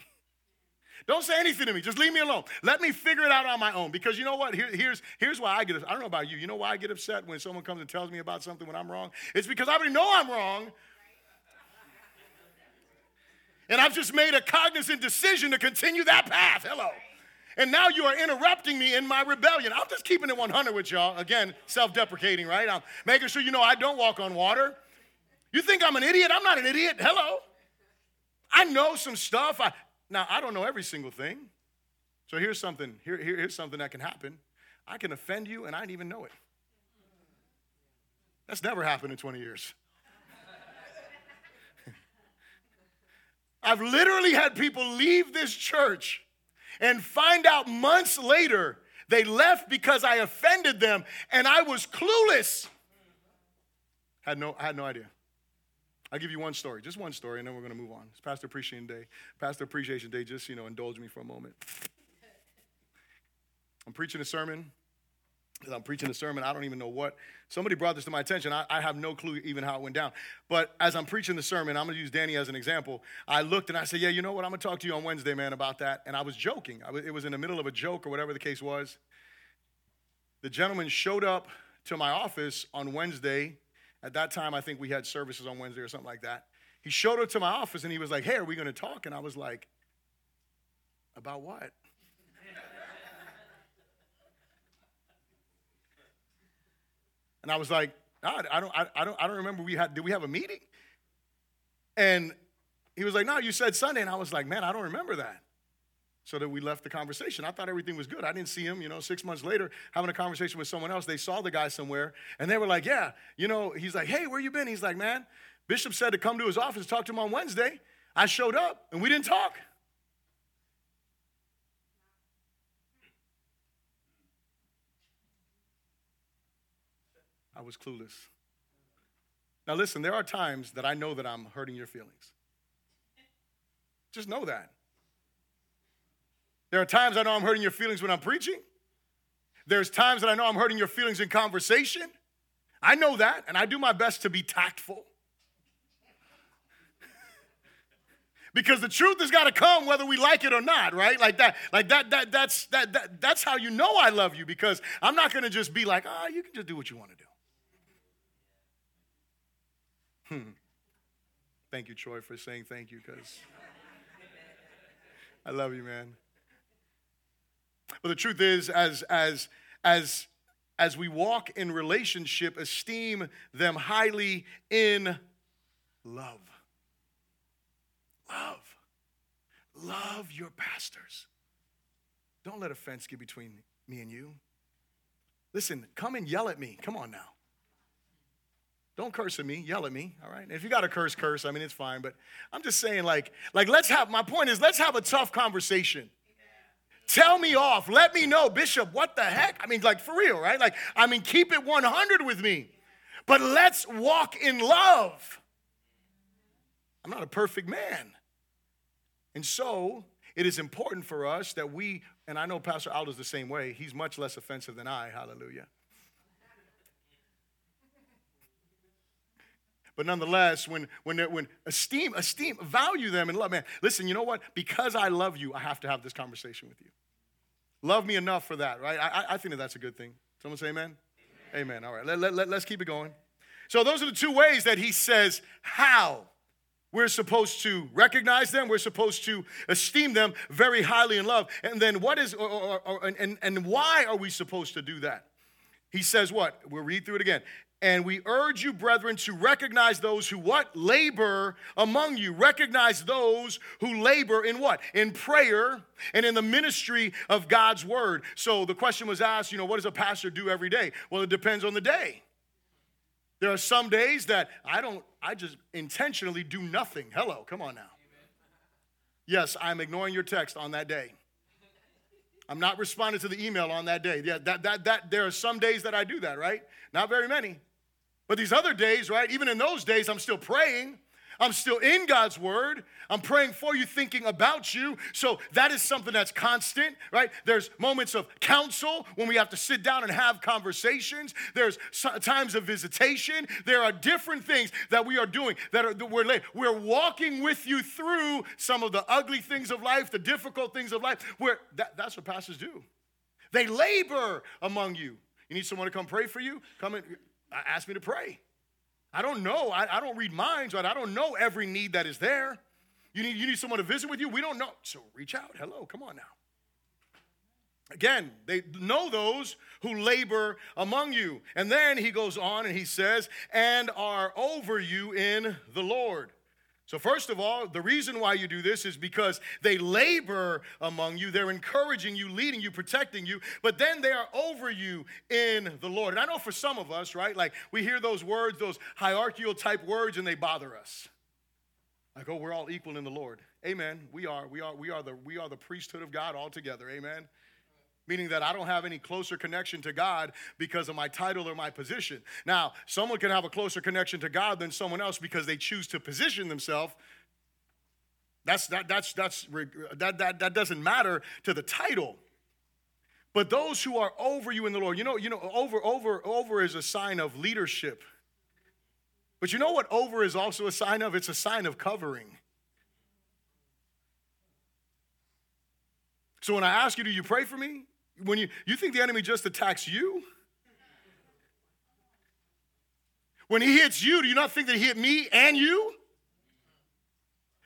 Don't say anything to me. Just leave me alone. Let me figure it out on my own. Because you know what? Here, here's, here's why I get I don't know about you. You know why I get upset when someone comes and tells me about something when I'm wrong? It's because I already know I'm wrong, and I've just made a cognizant decision to continue that path. Hello. And now you are interrupting me in my rebellion. I'm just keeping it 100 with y'all. Again, self deprecating, right? I'm making sure you know I don't walk on water. You think I'm an idiot? I'm not an idiot. Hello. I know some stuff. I, now, I don't know every single thing. So here's something. Here, here, here's something that can happen. I can offend you and I didn't even know it. That's never happened in 20 years. I've literally had people leave this church and find out months later they left because I offended them and I was clueless. Had no, I had no idea. I'll give you one story, just one story, and then we're going to move on. It's Pastor Appreciation Day. Pastor Appreciation Day, just, you know, indulge me for a moment. I'm preaching a sermon I'm preaching a sermon, I don't even know what. Somebody brought this to my attention. I, I, have no clue even how it went down. But as I'm preaching the sermon, I'm going to use Danny as an example. I looked and I said, Yeah, you know what? I'm going to talk to you on Wednesday, man, about that. And I was joking. I was, it was in the middle of a joke or whatever the case was. The gentleman showed up to my office on Wednesday. At that time, I think we had services on Wednesday or something like that. He showed up to my office and he was like, Hey, are we going to talk? And I was like, About what? And I was like, God, I don't, I, I, don't, I don't remember we had, did we have a meeting? And he was like, no, you said Sunday. And I was like, man, I don't remember that. So that we left the conversation. I thought everything was good. I didn't see him, you know, six months later, having a conversation with someone else. They saw the guy somewhere and they were like, yeah, you know, he's like, hey, where you been? He's like, man, Bishop said to come to his office, talk to him on Wednesday. I showed up and we didn't talk. Was clueless. Now, listen, there are times that I know that I'm hurting your feelings. Just know that. There are times I know I'm hurting your feelings when I'm preaching. There's times that I know I'm hurting your feelings in conversation. I know that, and I do my best to be tactful. because the truth has got to come whether we like it or not right like that like that that that's that, that that's how you know i love you because i'm not going to just be like oh you can just do what you want to do hmm. thank you troy for saying thank you because i love you man but the truth is as as as as we walk in relationship esteem them highly in love Love. Love your pastors. Don't let offense get between me and you. Listen, come and yell at me. Come on now. Don't curse at me, yell at me, all right? If you got to curse, curse. I mean, it's fine, but I'm just saying, like, like let's have, my point is, let's have a tough conversation. Tell me off. Let me know, Bishop, what the heck? I mean, like, for real, right? Like, I mean, keep it 100 with me. But let's walk in love. I'm not a perfect man. And so it is important for us that we, and I know Pastor Aldo's the same way, he's much less offensive than I, hallelujah. But nonetheless, when when when esteem, esteem, value them and love, man. Listen, you know what? Because I love you, I have to have this conversation with you. Love me enough for that, right? I, I think that that's a good thing. Someone say amen? Amen. amen. All right, let, let, let, let's keep it going. So those are the two ways that he says how we're supposed to recognize them. We're supposed to esteem them very highly in love. And then what is, or, or, or, and, and why are we supposed to do that? He says what? We'll read through it again. And we urge you, brethren, to recognize those who what? Labor among you. Recognize those who labor in what? In prayer and in the ministry of God's word. So the question was asked, you know, what does a pastor do every day? Well, it depends on the day. There are some days that I don't, I just intentionally do nothing. Hello, come on now. Yes, I'm ignoring your text on that day. I'm not responding to the email on that day. Yeah, that, that, that, there are some days that I do that, right? Not very many. But these other days, right? Even in those days, I'm still praying. I'm still in God's word. I'm praying for you, thinking about you. So that is something that's constant, right? There's moments of counsel when we have to sit down and have conversations. There's times of visitation. There are different things that we are doing that are that we're we're walking with you through some of the ugly things of life, the difficult things of life. Where that, that's what pastors do. They labor among you. You need someone to come pray for you? Come and Uh, ask me to pray. I don't know. I, I don't read minds? I don't know every need that is there. You need, you need someone to visit with you? We don't know. So reach out. Hello, come on now. Again, they know those who labor among you. And then he goes on and he says, and are over you in the Lord. So, first of all, the reason why you do this is because they labor among you. They're encouraging you, leading you, protecting you, but then they are over you in the Lord. And I know for some of us, right, like we hear those words, those hierarchical type words, and they bother us. Like, oh, we're all equal in the Lord. Amen. We are. We are. We are the. We are the priesthood of God all together. Amen meaning that I don't have any closer connection to God because of my title or my position. Now, someone can have a closer connection to God than someone else because they choose to position themselves. That's that that's that's that that that doesn't matter to the title. But those who are over you in the Lord, you know, you know, over, over, over is a sign of leadership. But you know what over is also a sign of? It's a sign of covering. So when I ask you, do you pray for me? When you, you think the enemy just attacks you? When he hits you, do you not think that he hit me and you?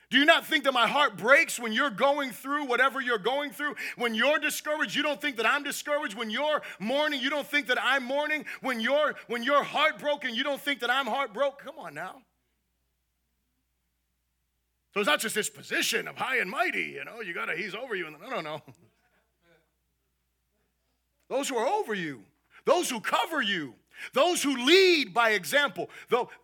Do you not think that my heart breaks when you're going through whatever you're going through? When you're discouraged, you don't think that I'm discouraged. When you're mourning, you don't think that I'm mourning. When you're when you're heartbroken, you don't think that I'm heartbroken. Come on now. So it's not just this position of high and mighty, you know, you gotta, he's over you. And no, no, no. Those who are over you, those who cover you, those who lead by example,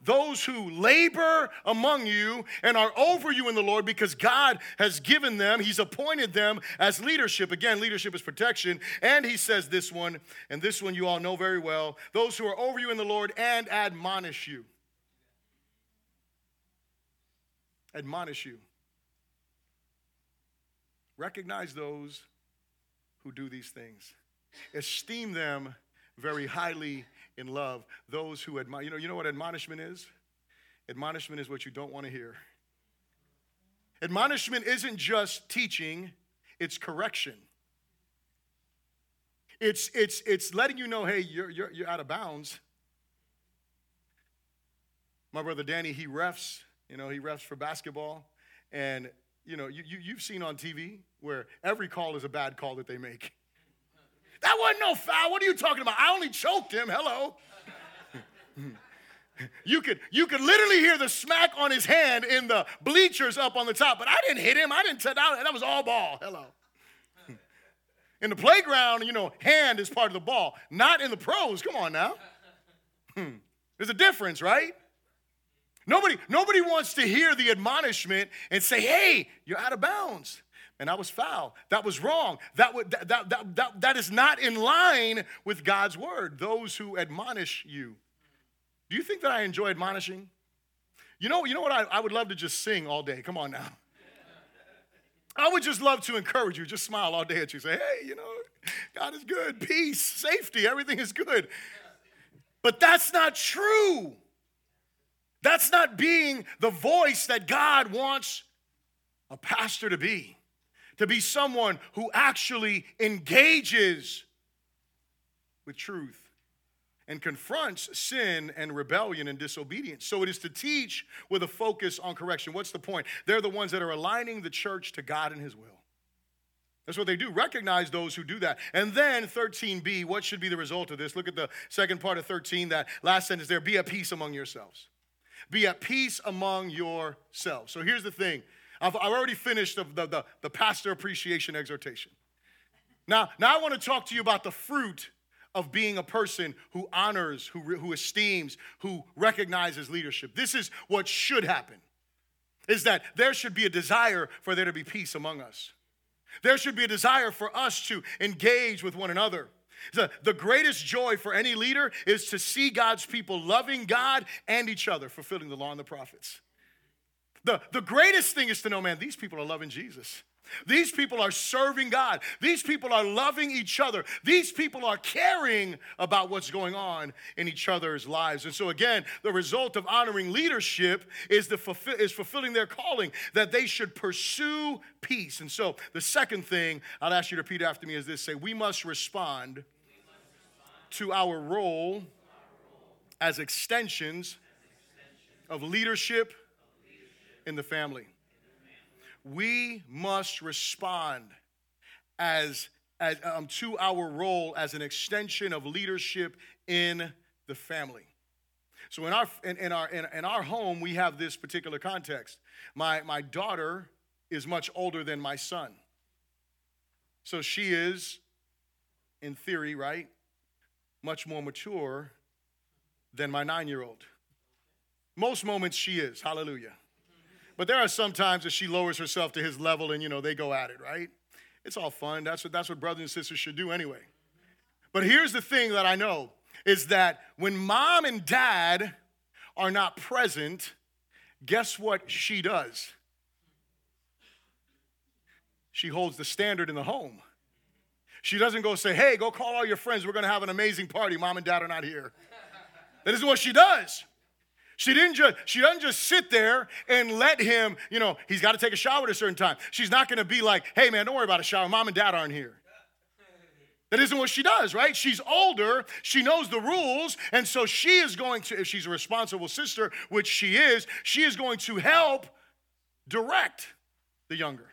those who labor among you and are over you in the Lord because God has given them, He's appointed them as leadership. Again, leadership is protection. And He says this one, and this one you all know very well those who are over you in the Lord and admonish you. Admonish you. recognize those who do these things. Esteem them very highly in love. Those who admire, you know, you know what admonishment is? Admonishment is what you don't want to hear. Admonishment isn't just teaching, it's correction. It's, it's, it's letting you know, hey, you're, you're, you're out of bounds. My brother Danny, he refs, you know, he refs for basketball. And, you know, you, you, you've seen on TV where every call is a bad call that they make. That wasn't no foul. What are you talking about? I only choked him. Hello. you could you could literally hear the smack on his hand in the bleachers up on the top, but I didn't hit him. I didn't touch that. That was all ball. Hello. In the playground, you know, hand is part of the ball, not in the pros. Come on now. There's a difference, right? Nobody, nobody wants to hear the admonishment and say, hey, you're out of bounds. And I was foul. That was wrong. That, would, that, that, that, that, that is not in line with God's word. Those who admonish you. Do you think that I enjoy admonishing? You know, you know what? I, I would love to just sing all day. Come on now. I would just love to encourage you. Just smile all day at you. Say, hey, you know, God is good. Peace, safety, everything is good. But that's not true. That's not being the voice that God wants a pastor to be. To be someone who actually engages with truth and confronts sin and rebellion and disobedience. So it is to teach with a focus on correction. What's the point? They're the ones that are aligning the church to God and His will. That's what they do. Recognize those who do that. And then 13b, what should be the result of this? Look at the second part of 13, that last sentence there be at peace among yourselves. Be at peace among yourselves. So here's the thing I've, I've already finished the, the, the, the pastor appreciation exhortation. Now, now I want to talk to you about the fruit of being a person who honors, who, who esteems, who recognizes leadership. This is what should happen. Is that there should be a desire for there to be peace among us. There should be a desire for us to engage with one another. The, the greatest joy for any leader is to see God's people loving God and each other, fulfilling the law and the prophets. The, the greatest thing is to know, man, these people are loving Jesus. These people are serving God. These people are loving each other. These people are caring about what's going on in each other's lives. And so, again, the result of honoring leadership is, the is fulfilling their calling that they should pursue peace. And so, the second thing I'd ask you to repeat after me is this say, We must respond to our role as extensions of leadership in the family we must respond as, as um, to our role as an extension of leadership in the family. So in our in, in our in, in, our home, we have this particular context. My my daughter is much older than my son. So she is, in theory, right, much more mature than my nine-year-old. Most moments she is, hallelujah. But there are some times that she lowers herself to his level and, you know, they go at it, right? It's all fun. That's what, that's what brothers and sisters should do anyway. But here's the thing that I know is that when mom and dad are not present, guess what she does? She holds the standard in the home. She doesn't go say, hey, go call all your friends. We're going to have an amazing party. Mom and dad are not here. That is what she does. She didn't just she doesn't just sit there and let him, you know, he's got to take a shower at a certain time. She's not going to be like, "Hey man, don't worry about a shower. Mom and dad aren't here." That isn't what she does, right? She's older, she knows the rules, and so she is going to if she's a responsible sister, which she is, she is going to help direct the younger.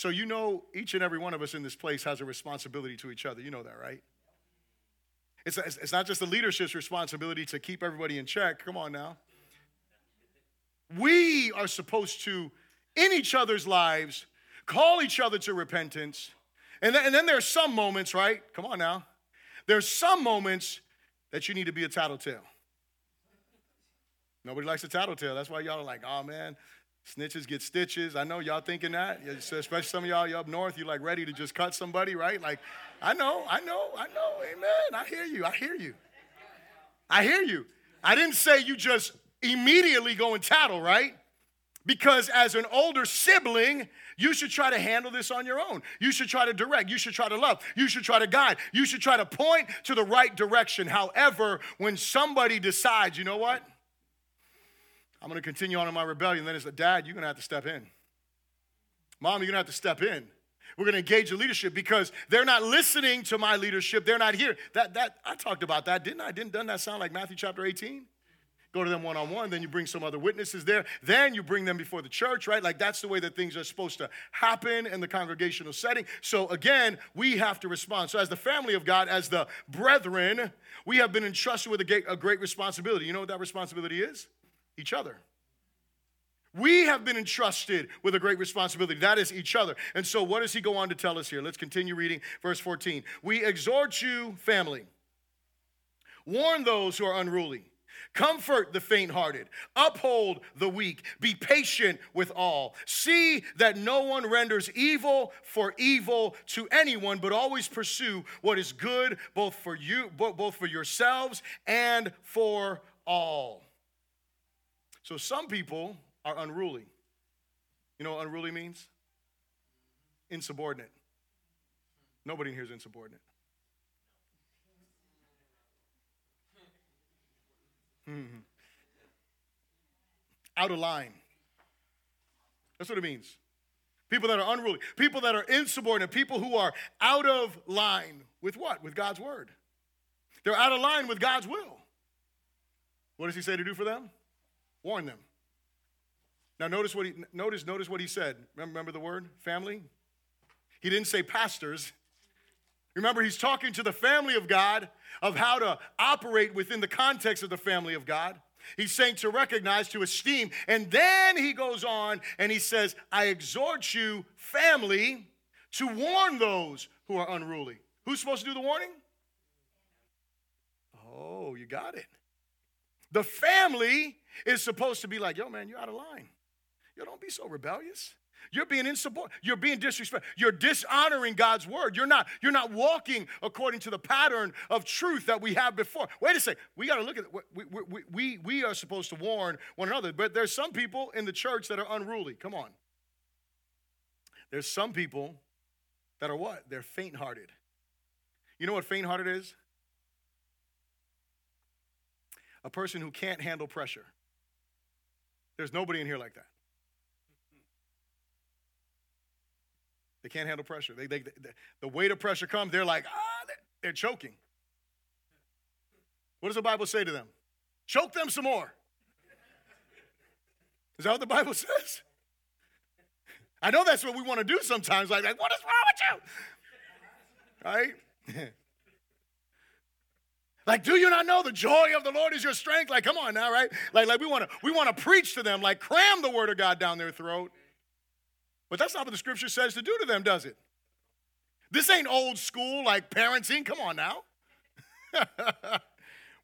So you know each and every one of us in this place has a responsibility to each other. You know that, right? It's, it's not just the leadership's responsibility to keep everybody in check. Come on now. We are supposed to, in each other's lives, call each other to repentance. And then, and then there's some moments, right? Come on now. There's some moments that you need to be a tattletale. Nobody likes a tattletale. That's why y'all are like, oh man, Snitches get stitches. I know y'all thinking that, especially some of y'all you up north. you're like ready to just cut somebody, right? Like, I know, I know, I know. Amen. I hear you. I hear you. I hear you. I didn't say you just immediately go and tattle, right? Because as an older sibling, you should try to handle this on your own. You should try to direct. You should try to love. You should try to guide. You should try to point to the right direction. However, when somebody decides, you know what? I'm going to continue on in my rebellion, then it's like, Dad, you're going to have to step in. Mom, you're going to have to step in. We're going to engage the leadership because they're not listening to my leadership. They're not here. That, that, I talked about that, didn't I? Didn't, doesn't that sound like Matthew chapter 18? go to them one on one, then you bring some other witnesses there, then you bring them before the church, right? Like that's the way that things are supposed to happen in the congregational setting. So again, we have to respond. So, as the family of God, as the brethren, we have been entrusted with a great responsibility. You know what that responsibility is? Each other. We have been entrusted with a great responsibility. That is each other. And so, what does he go on to tell us here? Let's continue reading verse 14. We exhort you, family, warn those who are unruly Comfort the faint hearted, uphold the weak, be patient with all. See that no one renders evil for evil to anyone, but always pursue what is good both for you, both for yourselves and for all. So some people are unruly. You know what unruly means? Insubordinate. Nobody in here is insubordinate. Mm-hmm. Out of line. That's what it means. People that are unruly, people that are insubordinate, people who are out of line with what? With God's word. They're out of line with God's will. What does he say to do for them? Warn them. Now notice what he notice notice what he said. Remember, remember the word family? He didn't say pastors. Remember, he's talking to the family of God of how to operate within the context of the family of God. He's saying to recognize, to esteem. And then he goes on and he says, I exhort you, family, to warn those who are unruly. Who's supposed to do the warning? Oh, you got it. The family is supposed to be like, yo, man, you're out of line. Yo, don't be so rebellious. You're being insubordinate. You're being disrespectful. You're dishonoring God's word. You're not, you're not walking according to the pattern of truth that we have before. Wait a second. We got to look at it. We, we, we, we are supposed to warn one another, but there's some people in the church that are unruly. Come on. There's some people that are what? They're faint hearted. You know what faint hearted is? A person who can't handle pressure. There's nobody in here like that. They can't handle pressure. They, they, they, the weight of pressure comes, they're like, ah, they're, choking. What does the Bible say to them? Choke them some more. Is that what the Bible says? I know that's what we want to do sometimes. Like, like what is wrong with you? Right? like, do you not know the joy of the Lord is your strength? Like, come on now, right? Like, like we want to we want to preach to them, like cram the word of God down their throat. But that's not what the scripture says to do to them, does it? This ain't old school like parenting. Come on now.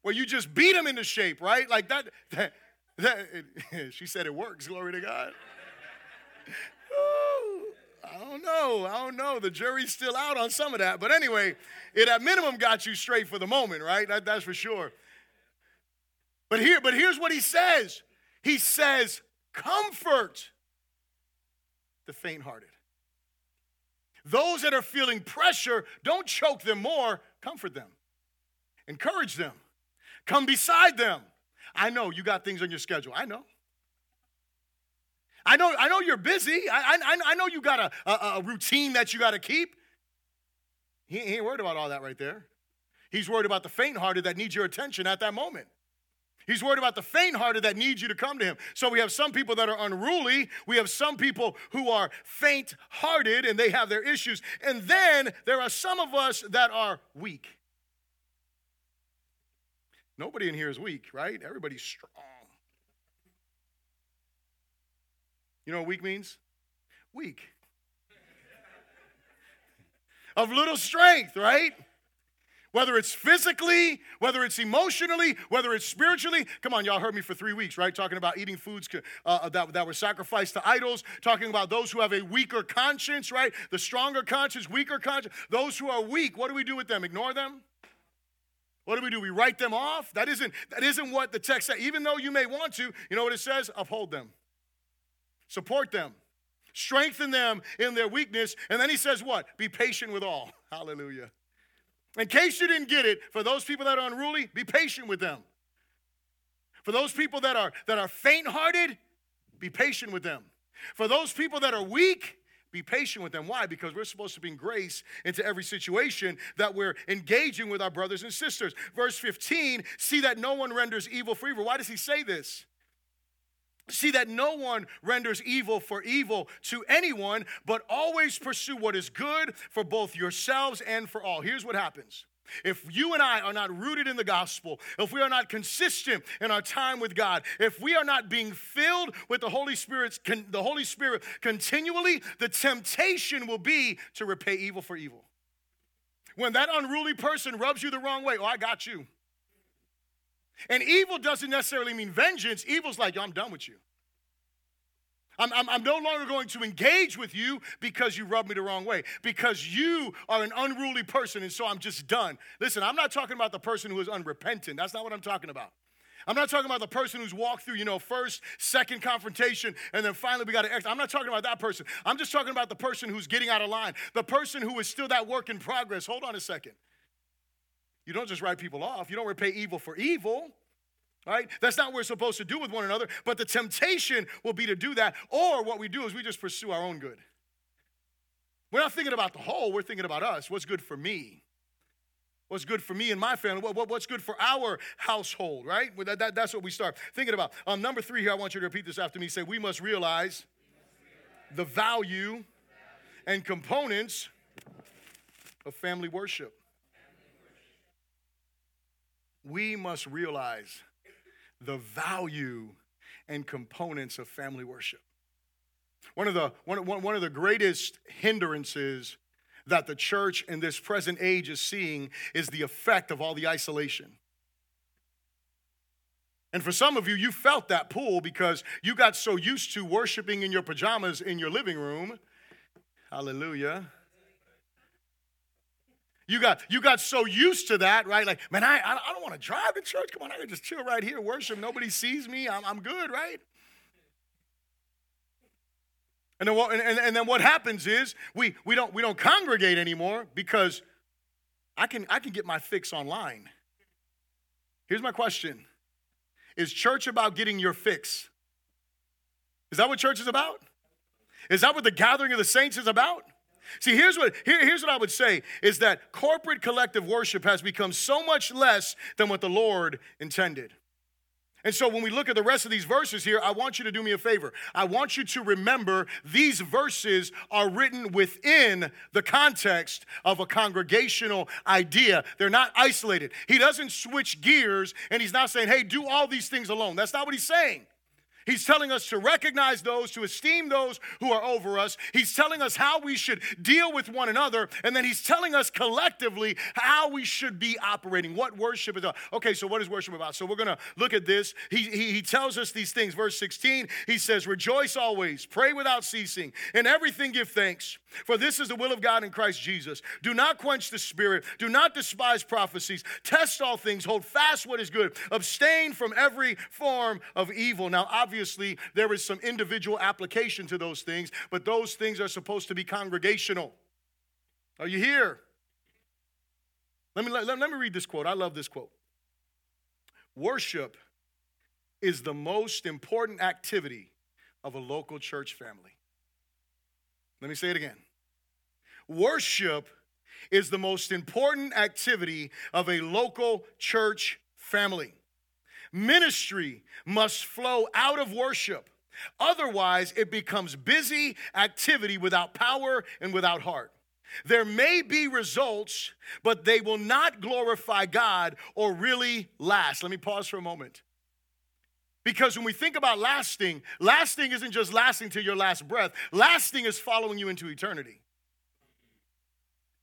Where you just beat them into shape, right? Like that. that, that it, she said it works. Glory to God. I don't know. I don't know. The jury's still out on some of that. But anyway, it at minimum got you straight for the moment, right? That, that's for sure. But here, but here's what he says. He says, comfort the faint hearted. Those that are feeling pressure, don't choke them more, comfort them, encourage them, come beside them. I know you got things on your schedule. I know. I know, I know you're busy. I, I, I know you got a, a, a routine that you got to keep. He, ain't worried about all that right there. He's worried about the faint hearted that needs your attention at that moment. He's worried about the faint hearted that needs you to come to him. So we have some people that are unruly. We have some people who are faint hearted and they have their issues. And then there are some of us that are weak. Nobody in here is weak, right? Everybody's strong. You know what weak means? Weak. of little strength, right? Whether it's physically, whether it's emotionally, whether it's spiritually. Come on, y'all heard me for three weeks, right? Talking about eating foods uh, uh, that, that were sacrificed to idols, talking about those who have a weaker conscience, right? The stronger conscience, weaker conscience. Those who are weak, what do we do with them? Ignore them? What do we do? We write them off? That isn't, that isn't what the text says. Even though you may want to, you know what it says? Uphold them. Support them, strengthen them in their weakness. And then he says, What? Be patient with all. Hallelujah. In case you didn't get it, for those people that are unruly, be patient with them. For those people that are that are faint-hearted, be patient with them. For those people that are weak, be patient with them. Why? Because we're supposed to bring grace into every situation that we're engaging with our brothers and sisters. Verse 15, see that no one renders evil for evil. Why does he say this? See that no one renders evil for evil to anyone, but always pursue what is good for both yourselves and for all. Here's what happens. If you and I are not rooted in the gospel, if we are not consistent in our time with God, if we are not being filled with the Holy Spirit, the Holy Spirit continually, the temptation will be to repay evil for evil. When that unruly person rubs you the wrong way, oh, I got you. And evil doesn't necessarily mean vengeance. Evil's like, yo, I'm done with you. I'm, I'm, I'm, no longer going to engage with you because you rubbed me the wrong way, because you are an unruly person, and so I'm just done. Listen, I'm not talking about the person who is unrepentant. That's not what I'm talking about. I'm not talking about the person who's walked through, you know, first, second confrontation, and then finally we got to exit. I'm not talking about that person. I'm just talking about the person who's getting out of line, the person who is still that work in progress. Hold on a second. You don't just write people off, you don't repay evil for evil right? That's not what we're supposed to do with one another, but the temptation will be to do that. Or what we do is we just pursue our own good. We're not thinking about the whole, we're thinking about us. What's good for me? What's good for me and my family? What, what, what's good for our household, right? Well, that, that, that's what we start thinking about. Um, number three here, I want you to repeat this after me. Say, we must realize, the value and components of family worship. We must realize the value and components of family worship. One of the, one, one of the greatest hindrances that the church in this present age is seeing is the effect of all the isolation. And for some of you, you felt that pull because you got so used to worshiping in your pajamas in your living room. Hallelujah. You got, you got so used to that, right? Like, man, I, I don't want to drive to church. Come on, I can just chill right here, worship. Nobody sees me. I'm, I'm good, right? And then, what, and, and then what happens is we, we, don't, we don't congregate anymore because I can, I can get my fix online. Here's my question Is church about getting your fix? Is that what church is about? Is that what the gathering of the saints is about? See, here's what, here, here's what I would say is that corporate collective worship has become so much less than what the Lord intended. And so when we look at the rest of these verses here, I want you to do me a favor. I want you to remember these verses are written within the context of a congregational idea. They're not isolated. He doesn't switch gears and he's not saying, hey, do all these things alone. That's not what he's saying. He's telling us to recognize those, to esteem those who are over us. He's telling us how we should deal with one another. And then he's telling us collectively how we should be operating, what worship is about. Okay, so what is worship about? So we're going to look at this. He, he, he tells us these things. Verse 16, he says, Rejoice always, pray without ceasing, in everything give thanks, for this is the will of God in Christ Jesus. Do not quench the spirit, do not despise prophecies, test all things, hold fast what is good, abstain from every form of evil. Now, obviously, there is some individual application to those things, but those things are supposed to be congregational. Are you here? Let me, let, let me read this quote. I love this quote. Worship is the most important activity of a local church family. Let me say it again. Worship is the most important activity of a local church family. Ministry must flow out of worship. Otherwise, it becomes busy activity without power and without heart. There may be results, but they will not glorify God or really last. Let me pause for a moment. Because when we think about lasting, lasting isn't just lasting till your last breath, lasting is following you into eternity.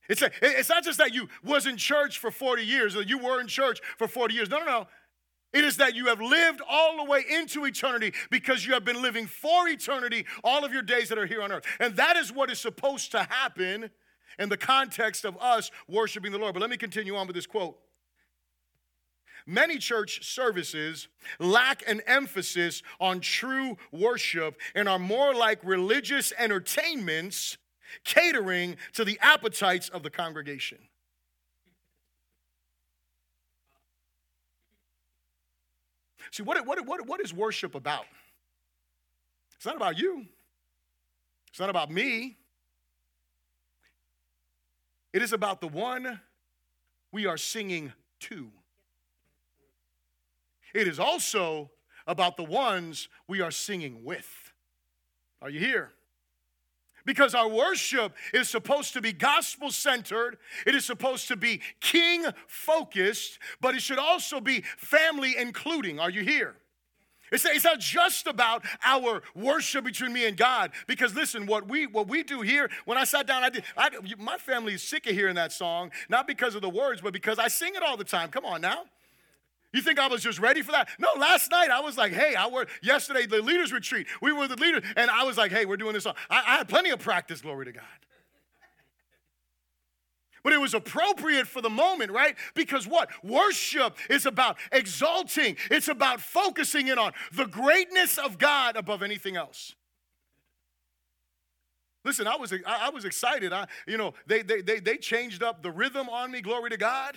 It's, a, it's not just that you was in church for 40 years or you were in church for 40 years. No, no, no. It is that you have lived all the way into eternity because you have been living for eternity all of your days that are here on earth. And that is what is supposed to happen in the context of us worshiping the Lord. But let me continue on with this quote. Many church services lack an emphasis on true worship and are more like religious entertainments catering to the appetites of the congregation. See, what, what, what, what is worship about? It's not about you, it's not about me. It is about the one we are singing to. It is also about the ones we are singing with. Are you here? Because our worship is supposed to be gospel centered, it is supposed to be king focused, but it should also be family including. Are you here? It's, not just about our worship between me and God. Because listen, what we what we do here, when I sat down, I did. I, my family is sick of hearing that song, not because of the words, but because I sing it all the time. Come on now. You think I was just ready for that? No, last night I was like, hey, I were yesterday the leaders retreat. We were the leaders, and I was like, hey, we're doing this. I, I had plenty of practice, glory to God. But it was appropriate for the moment, right? Because what? Worship is about exalting, it's about focusing in on the greatness of God above anything else. Listen, I was, I was excited. I, you know, they, they, they, they changed up the rhythm on me, glory to God.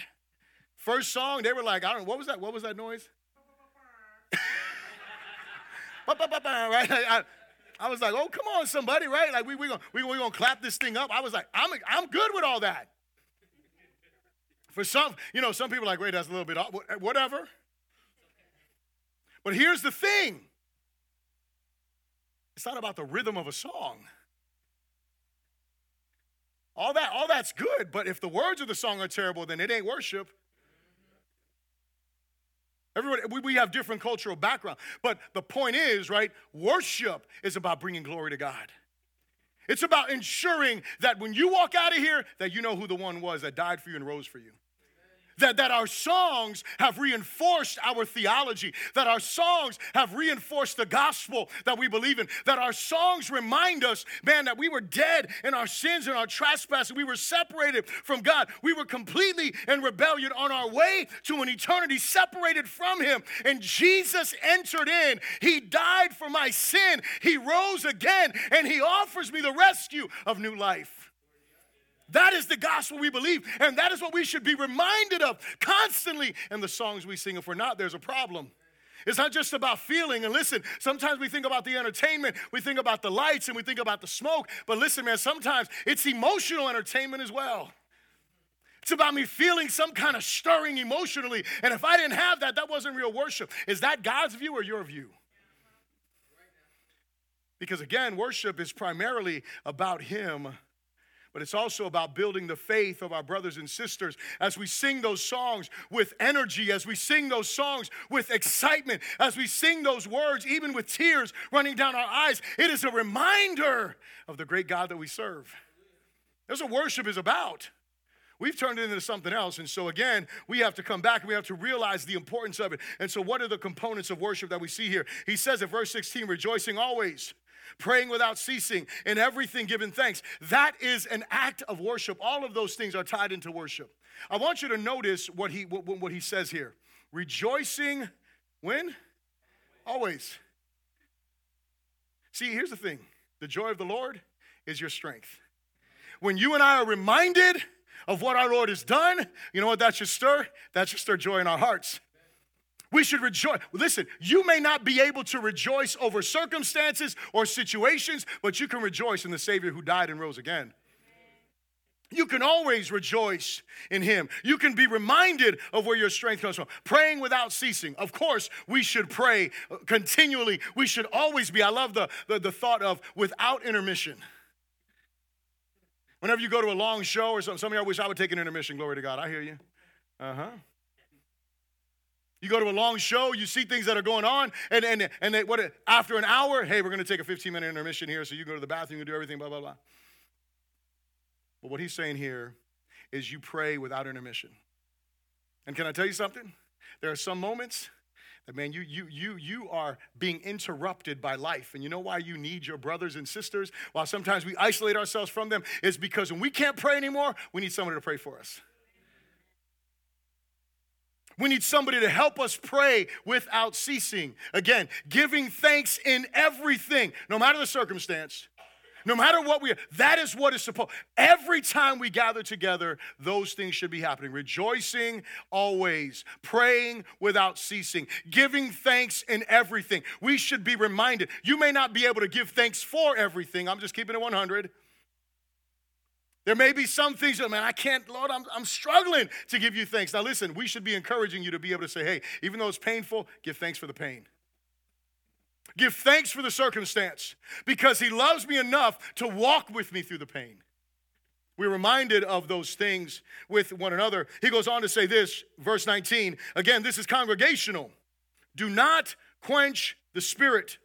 First song, they were like, I don't know, what was that? What was that noise? right? I, I, was like, oh, come on, somebody, right? Like, we, we're going we, we gonna clap this thing up. I was like, I'm, I'm good with all that. For some, you know, some people are like, wait, that's a little bit, off. whatever. But here's the thing it's not about the rhythm of a song. All that, all that's good, but if the words of the song are terrible, then it ain't worship. Everybody, we, we have different cultural background. But the point is, right, worship is about bringing glory to God. It's about ensuring that when you walk out of here, that you know who the one was that died for you and rose for you that, that our songs have reinforced our theology, that our songs have reinforced the gospel that we believe in, that our songs remind us, man, that we were dead in our sins and our trespasses. We were separated from God. We were completely in rebellion on our way to an eternity separated from Him. And Jesus entered in. He died for my sin. He rose again, and He offers me the rescue of new life. That is the gospel we believe, and that is what we should be reminded of constantly in the songs we sing. If we're not, there's a problem. It's not just about feeling. And listen, sometimes we think about the entertainment, we think about the lights, and we think about the smoke. But listen, man, sometimes it's emotional entertainment as well. It's about me feeling some kind of stirring emotionally. And if I didn't have that, that wasn't real worship. Is that God's view or your view? Because again, worship is primarily about Him but it's also about building the faith of our brothers and sisters as we sing those songs with energy, as we sing those songs with excitement, as we sing those words, even with tears running down our eyes. It is a reminder of the great God that we serve. That's what worship is about. We've turned it into something else. And so, again, we have to come back and we have to realize the importance of it. And so, what are the components of worship that we see here? He says in verse 16, rejoicing always praying without ceasing, in everything giving thanks. That is an act of worship. All of those things are tied into worship. I want you to notice what he, what, what he says here rejoicing when? Always. See, here's the thing the joy of the Lord is your strength. When you and I are reminded of what our Lord has done, you know what that should stir? That should stir joy in our hearts. We should rejoice. Listen, you may not be able to rejoice over circumstances or situations, but you can rejoice in the Savior who died and rose again. You can always rejoice in Him. You can be reminded of where your strength comes from. Praying without ceasing. Of course, we should pray continually. We should always be. I love the, the, the thought of without intermission. Whenever you go to a long show or something, some of y'all wish I would take an intermission. Glory to God. I hear you. Uh huh. You go to a long show, you see things that are going on, and, and, and they, what, after an hour, hey, we're going to take a 15 minute intermission here so you go to the bathroom, you do everything, blah, blah, blah. But what he's saying here is you pray without intermission. And can I tell you something? There are some moments that, man, you, you, you, you are being interrupted by life. And you know why you need your brothers and sisters? While sometimes we isolate ourselves from them, is because when we can't pray anymore, we need somebody to pray for us. We need somebody to help us pray without ceasing. Again, giving thanks in everything, no matter the circumstance, no matter what we are. That is what is supposed. Every time we gather together, those things should be happening. Rejoicing always, praying without ceasing, giving thanks in everything. We should be reminded. You may not be able to give thanks for everything. I'm just keeping it 100. There may be some things that, man, I can't, Lord, I'm, I'm struggling to give you thanks. Now, listen, we should be encouraging you to be able to say, hey, even though it's painful, give thanks for the pain. Give thanks for the circumstance because He loves me enough to walk with me through the pain. We're reminded of those things with one another. He goes on to say this, verse 19. Again, this is congregational. Do not quench the spirit.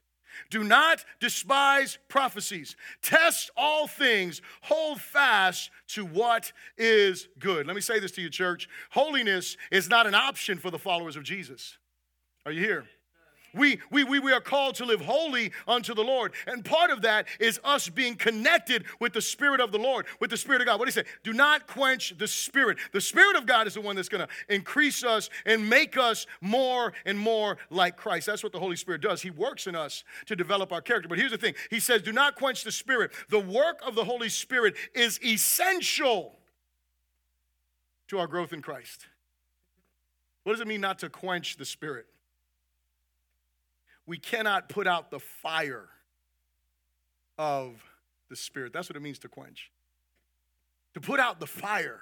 Do not despise prophecies. Test all things. Hold fast to what is good. Let me say this to you, church. Holiness is not an option for the followers of Jesus. Are you here? We, we, we, we are called to live holy unto the Lord. And part of that is us being connected with the Spirit of the Lord, with the Spirit of God. What do you say? Do not quench the Spirit. The Spirit of God is the one that's going to increase us and make us more and more like Christ. That's what the Holy Spirit does. He works in us to develop our character. But here's the thing He says, Do not quench the Spirit. The work of the Holy Spirit is essential to our growth in Christ. What does it mean not to quench the Spirit? We cannot put out the fire of the Spirit. That's what it means to quench. To put out the fire.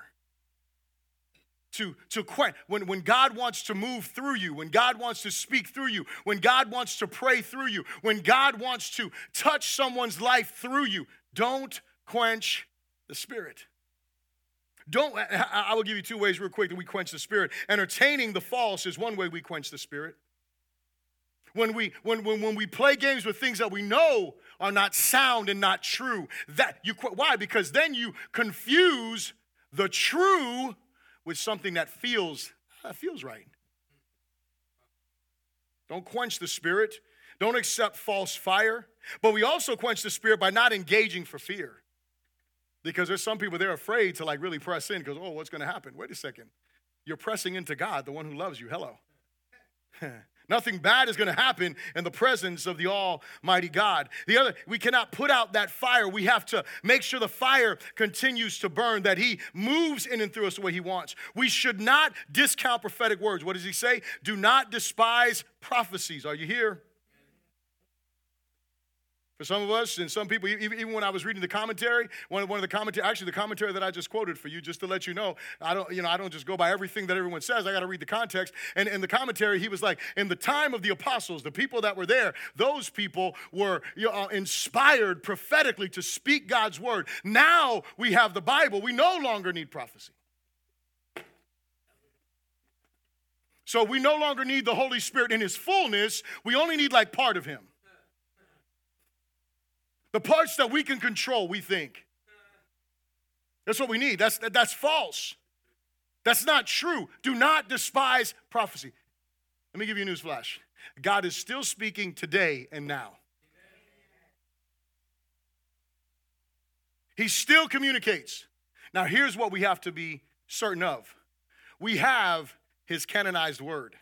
To, to quench. When, when God wants to move through you, when God wants to speak through you, when God wants to pray through you, when God wants to touch someone's life through you, don't quench the Spirit. Don't, I will give you two ways real quick that we quench the Spirit. Entertaining the false is one way we quench the Spirit. When we, when, when, when we play games with things that we know are not sound and not true, that you why? Because then you confuse the true with something that feels ah, that feels right. Don't quench the spirit. Don't accept false fire. But we also quench the spirit by not engaging for fear. Because there's some people they're afraid to like really press in because, oh, what's going to happen? Wait a second. You're pressing into God, the one who loves you. Hello. Nothing bad is going to happen in the presence of the Almighty God. The other, we cannot put out that fire. We have to make sure the fire continues to burn, that He moves in and through us the way He wants. We should not discount prophetic words. What does He say? Do not despise prophecies. Are you here? For some of us and some people, even when I was reading the commentary, one of, the commentary, actually the commentary that I just quoted for you, just to let you know, I don't, you know, I don't just go by everything that everyone says. I got to read the context. And in the commentary, he was like, in the time of the apostles, the people that were there, those people were you know, inspired prophetically to speak God's word. Now we have the Bible. We no longer need prophecy. So we no longer need the Holy Spirit in his fullness. We only need like part of him. The parts that we can control, we think. That's what we need. That's, that's false. That's not true. Do not despise prophecy. Let me give you a news flash. God is still speaking today and now. He still communicates. Now, here's what we have to be certain of we have his canonized word.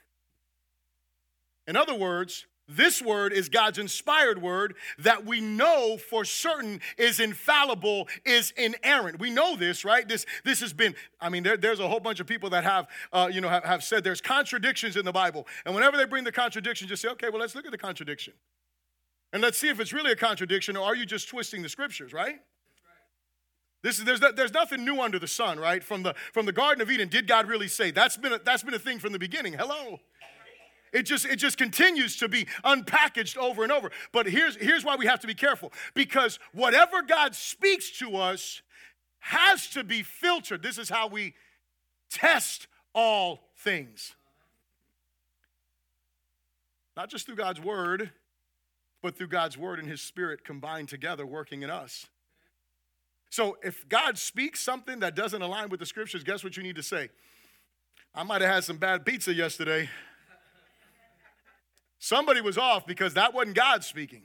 In other words, this word is God's inspired word that we know for certain is infallible, is inerrant. We know this, right? This, this has been, I mean, there, there's a whole bunch of people that have, uh, you know, have, have said there's contradictions in the Bible. And whenever they bring the contradiction, just say, okay, well, let's look at the contradiction. And let's see if it's really a contradiction or are you just twisting the scriptures, right? This is, there's, there's nothing new under the sun, right? From the, from the Garden of Eden, did God really say? That's been a, that's been a thing from the beginning. Hello. It just, it just continues to be unpackaged over and over. But here's, here's why we have to be careful because whatever God speaks to us has to be filtered. This is how we test all things. Not just through God's word, but through God's word and his spirit combined together working in us. So if God speaks something that doesn't align with the scriptures, guess what you need to say? I might have had some bad pizza yesterday. Somebody was off because that wasn't God speaking.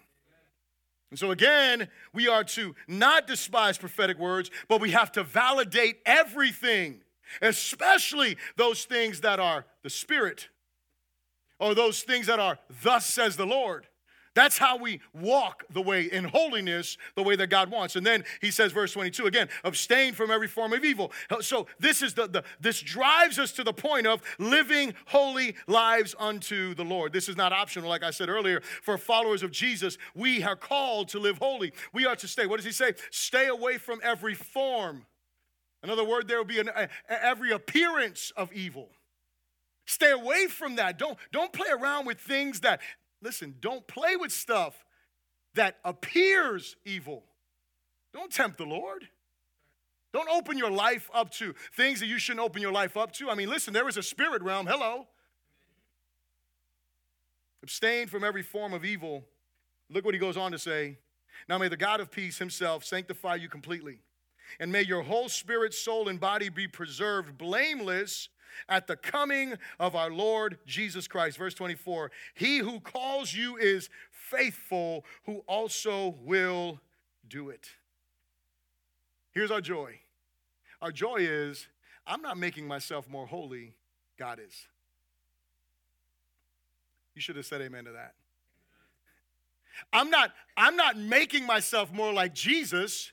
And so, again, we are to not despise prophetic words, but we have to validate everything, especially those things that are the Spirit, or those things that are, thus says the Lord. That's how we walk the way in holiness, the way that God wants. And then he says, verse 22 again, abstain from every form of evil. Uh, so this is the, the this drives us to the point of living holy lives unto the Lord. This is not optional, like I said earlier. For followers of Jesus, we are called to live holy. We are to stay. What does he say? Stay away from every form. Another word there will be an, a, every appearance of evil. Stay away from that. Don't, don't play around with things that, Listen, don't play with stuff that appears evil. Don't tempt the Lord. Don't open your life up to things that you shouldn't open your life up to. I mean, listen, there is a spirit realm. Hello. Abstain from every form of evil. Look what he goes on to say. Now may the God of peace himself sanctify you completely. And may your whole spirit, soul, and body be preserved blameless at the coming of our Lord Jesus Christ. Verse 24 He who calls you is faithful, who also will do it. Here's our joy our joy is I'm not making myself more holy, God is. You should have said amen to that. I'm not I'm not making myself more like Jesus.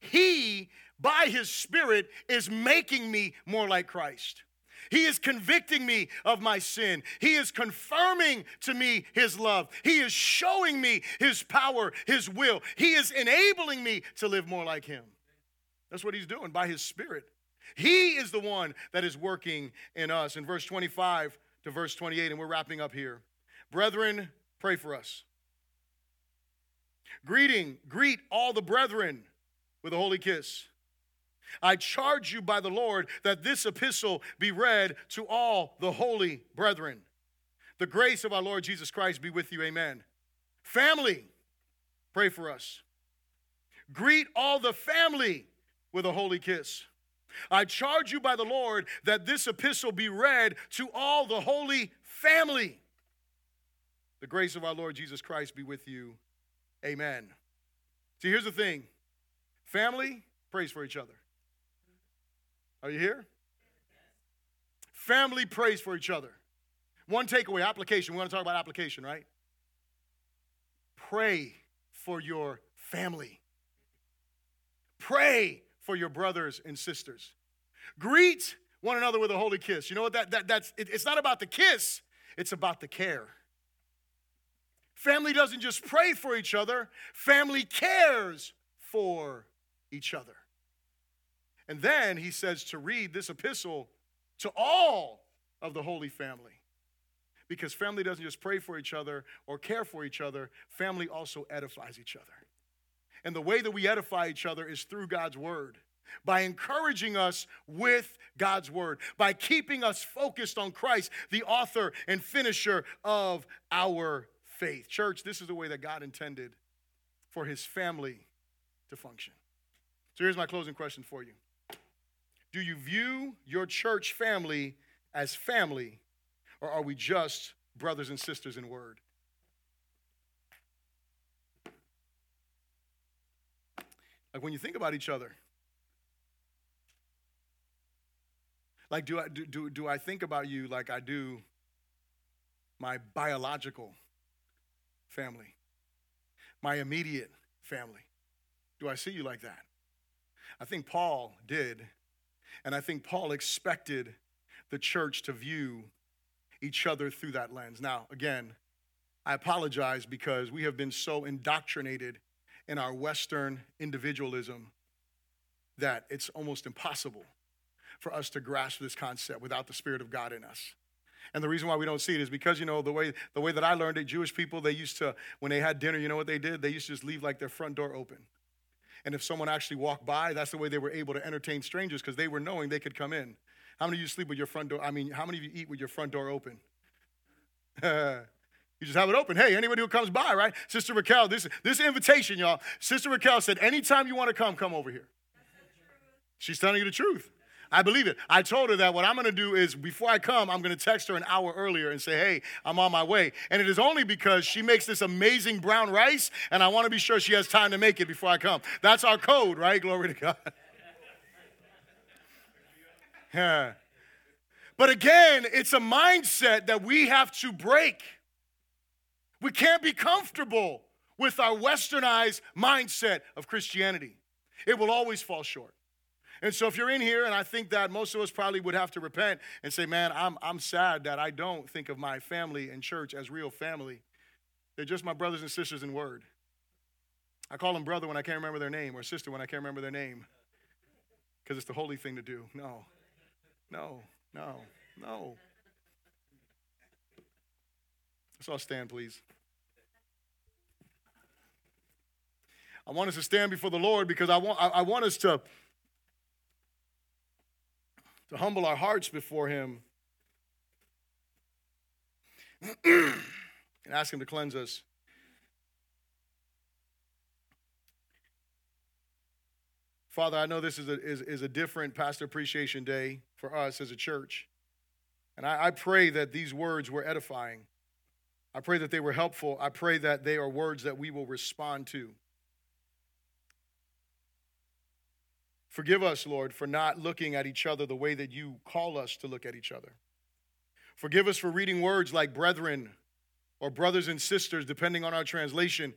He by his spirit is making me more like Christ. He is convicting me of my sin. He is confirming to me His love. He is showing me His power, His will. He is enabling me to live more like Him. That's what He's doing by His Spirit. He is the one that is working in us. In verse 25 to verse 28, and we're wrapping up here. Brethren, pray for us. Greeting, greet all the brethren with a holy kiss. I charge you by the Lord that this epistle be read to all the holy brethren. The grace of our Lord Jesus Christ be with you. Amen. Family, pray for us. Greet all the family with a holy kiss. I charge you by the Lord that this epistle be read to all the holy family. The grace of our Lord Jesus Christ be with you. Amen. See, here's the thing family prays for each other. Are you here? Family prays for each other. One takeaway application. We want to talk about application, right? Pray for your family. Pray for your brothers and sisters. Greet one another with a holy kiss. You know what that, that that's it, it's not about the kiss, it's about the care. Family doesn't just pray for each other, family cares for each other. And then he says to read this epistle to all of the Holy Family. Because family doesn't just pray for each other or care for each other, family also edifies each other. And the way that we edify each other is through God's word, by encouraging us with God's word, by keeping us focused on Christ, the author and finisher of our faith. Church, this is the way that God intended for his family to function. So here's my closing question for you do you view your church family as family, or are we just brothers and sisters in word? Like when you think about each other, like do I, do, do, do I think about you like I do my biological family, my immediate family? Do I see you like that? I think Paul did and I think Paul expected the church to view each other through that lens. Now, again, I apologize because we have been so indoctrinated in our Western individualism that it's almost impossible for us to grasp this concept without the Spirit of God in us. And the reason why we don't see it is because, you know, the way, the way that I learned it, Jewish people, they used to, when they had dinner, you know what they did? They used to just leave like their front door open. And if someone actually walked by, that's the way they were able to entertain strangers because they were knowing they could come in. How many of you sleep with your front door? I mean, how many of you eat with your front door open? You just have it open. Hey, anybody who comes by, right? Sister Raquel, this, this invitation, y'all. Sister Raquel said, anytime you want to come, come over here. She's telling you the truth. I believe it. I told her that what I'm going to do is before I come, I'm going to text her an hour earlier and say, hey, I'm on my way. And it is only because she makes this amazing brown rice, and I want to be sure she has time to make it before I come. That's our code, right? Glory to God. yeah. But again, it's a mindset that we have to break. We can't be comfortable with our westernized mindset of Christianity. It will always fall short. And so, if you're in here, and I think that most of us probably would have to repent and say, Man, I'm, I'm sad that I don't think of my family and church as real family. They're just my brothers and sisters in word. I call them brother when I can't remember their name, or sister when I can't remember their name, because it's the holy thing to do. No, no, no, no. Let's all stand, please. I want us to stand before the Lord because I want, I, I want us to, to humble our hearts before Him and ask Him to cleanse us. Father, I know this is a, is, is a different Pastor Appreciation Day for us as a church. And I, I pray that these words were edifying. I pray that they were helpful. I pray that they are words that we will respond to. Forgive us, Lord, for not looking at each other the way that you call us to look at each other. Forgive us for reading words like brethren or brothers and sisters, depending on our translation,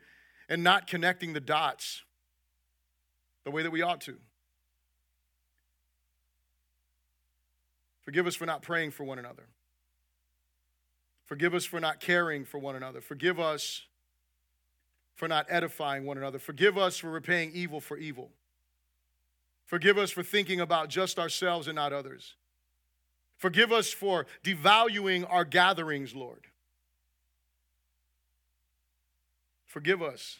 and not connecting the dots the way that we ought to. Forgive us for not praying for one another. Forgive us for not caring for one another. Forgive us for not edifying one another. Forgive us for repaying evil for evil. Forgive us for thinking about just ourselves and not others. Forgive us for devaluing our gatherings, Lord. Forgive us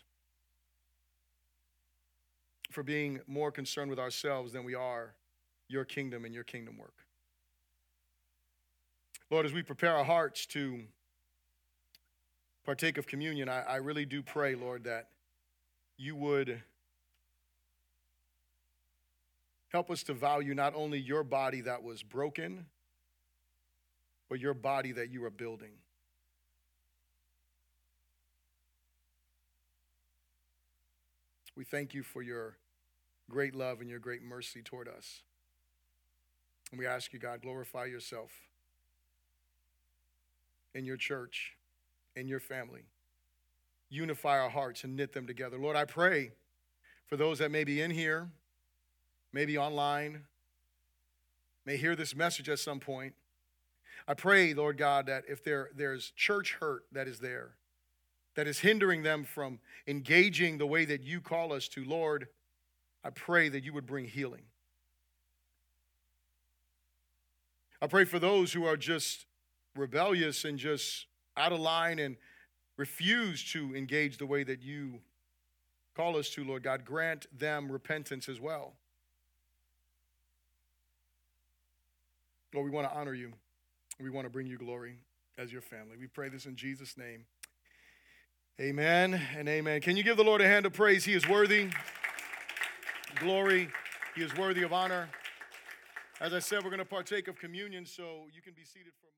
for being more concerned with ourselves than we are your kingdom and your kingdom work. Lord, as we prepare our hearts to partake of communion, I, I really do pray, Lord, that you would help us to value not only your body that was broken, but your body that you are building. We thank you for your great love and your great mercy toward us. And we ask you, God, glorify yourself in your church, in your family. Unify our hearts and knit them together. Lord, I pray for those that may be in here, maybe online, may hear this message at some point. I pray, Lord God, that if there, there's church hurt that is there, that is hindering them from engaging the way that you call us to, Lord, I pray that you would bring healing. I pray for those who are just rebellious and just out of line and refuse to engage the way that you call us to, Lord God. Grant them repentance as well. Lord, we want to honor you. We want to bring you glory as your family. We pray this in Jesus' name. Amen and amen. Can you give the Lord a hand of praise? He is worthy glory. He is worthy of honor. As I said, we're going to partake of communion, so you can be seated for a moment.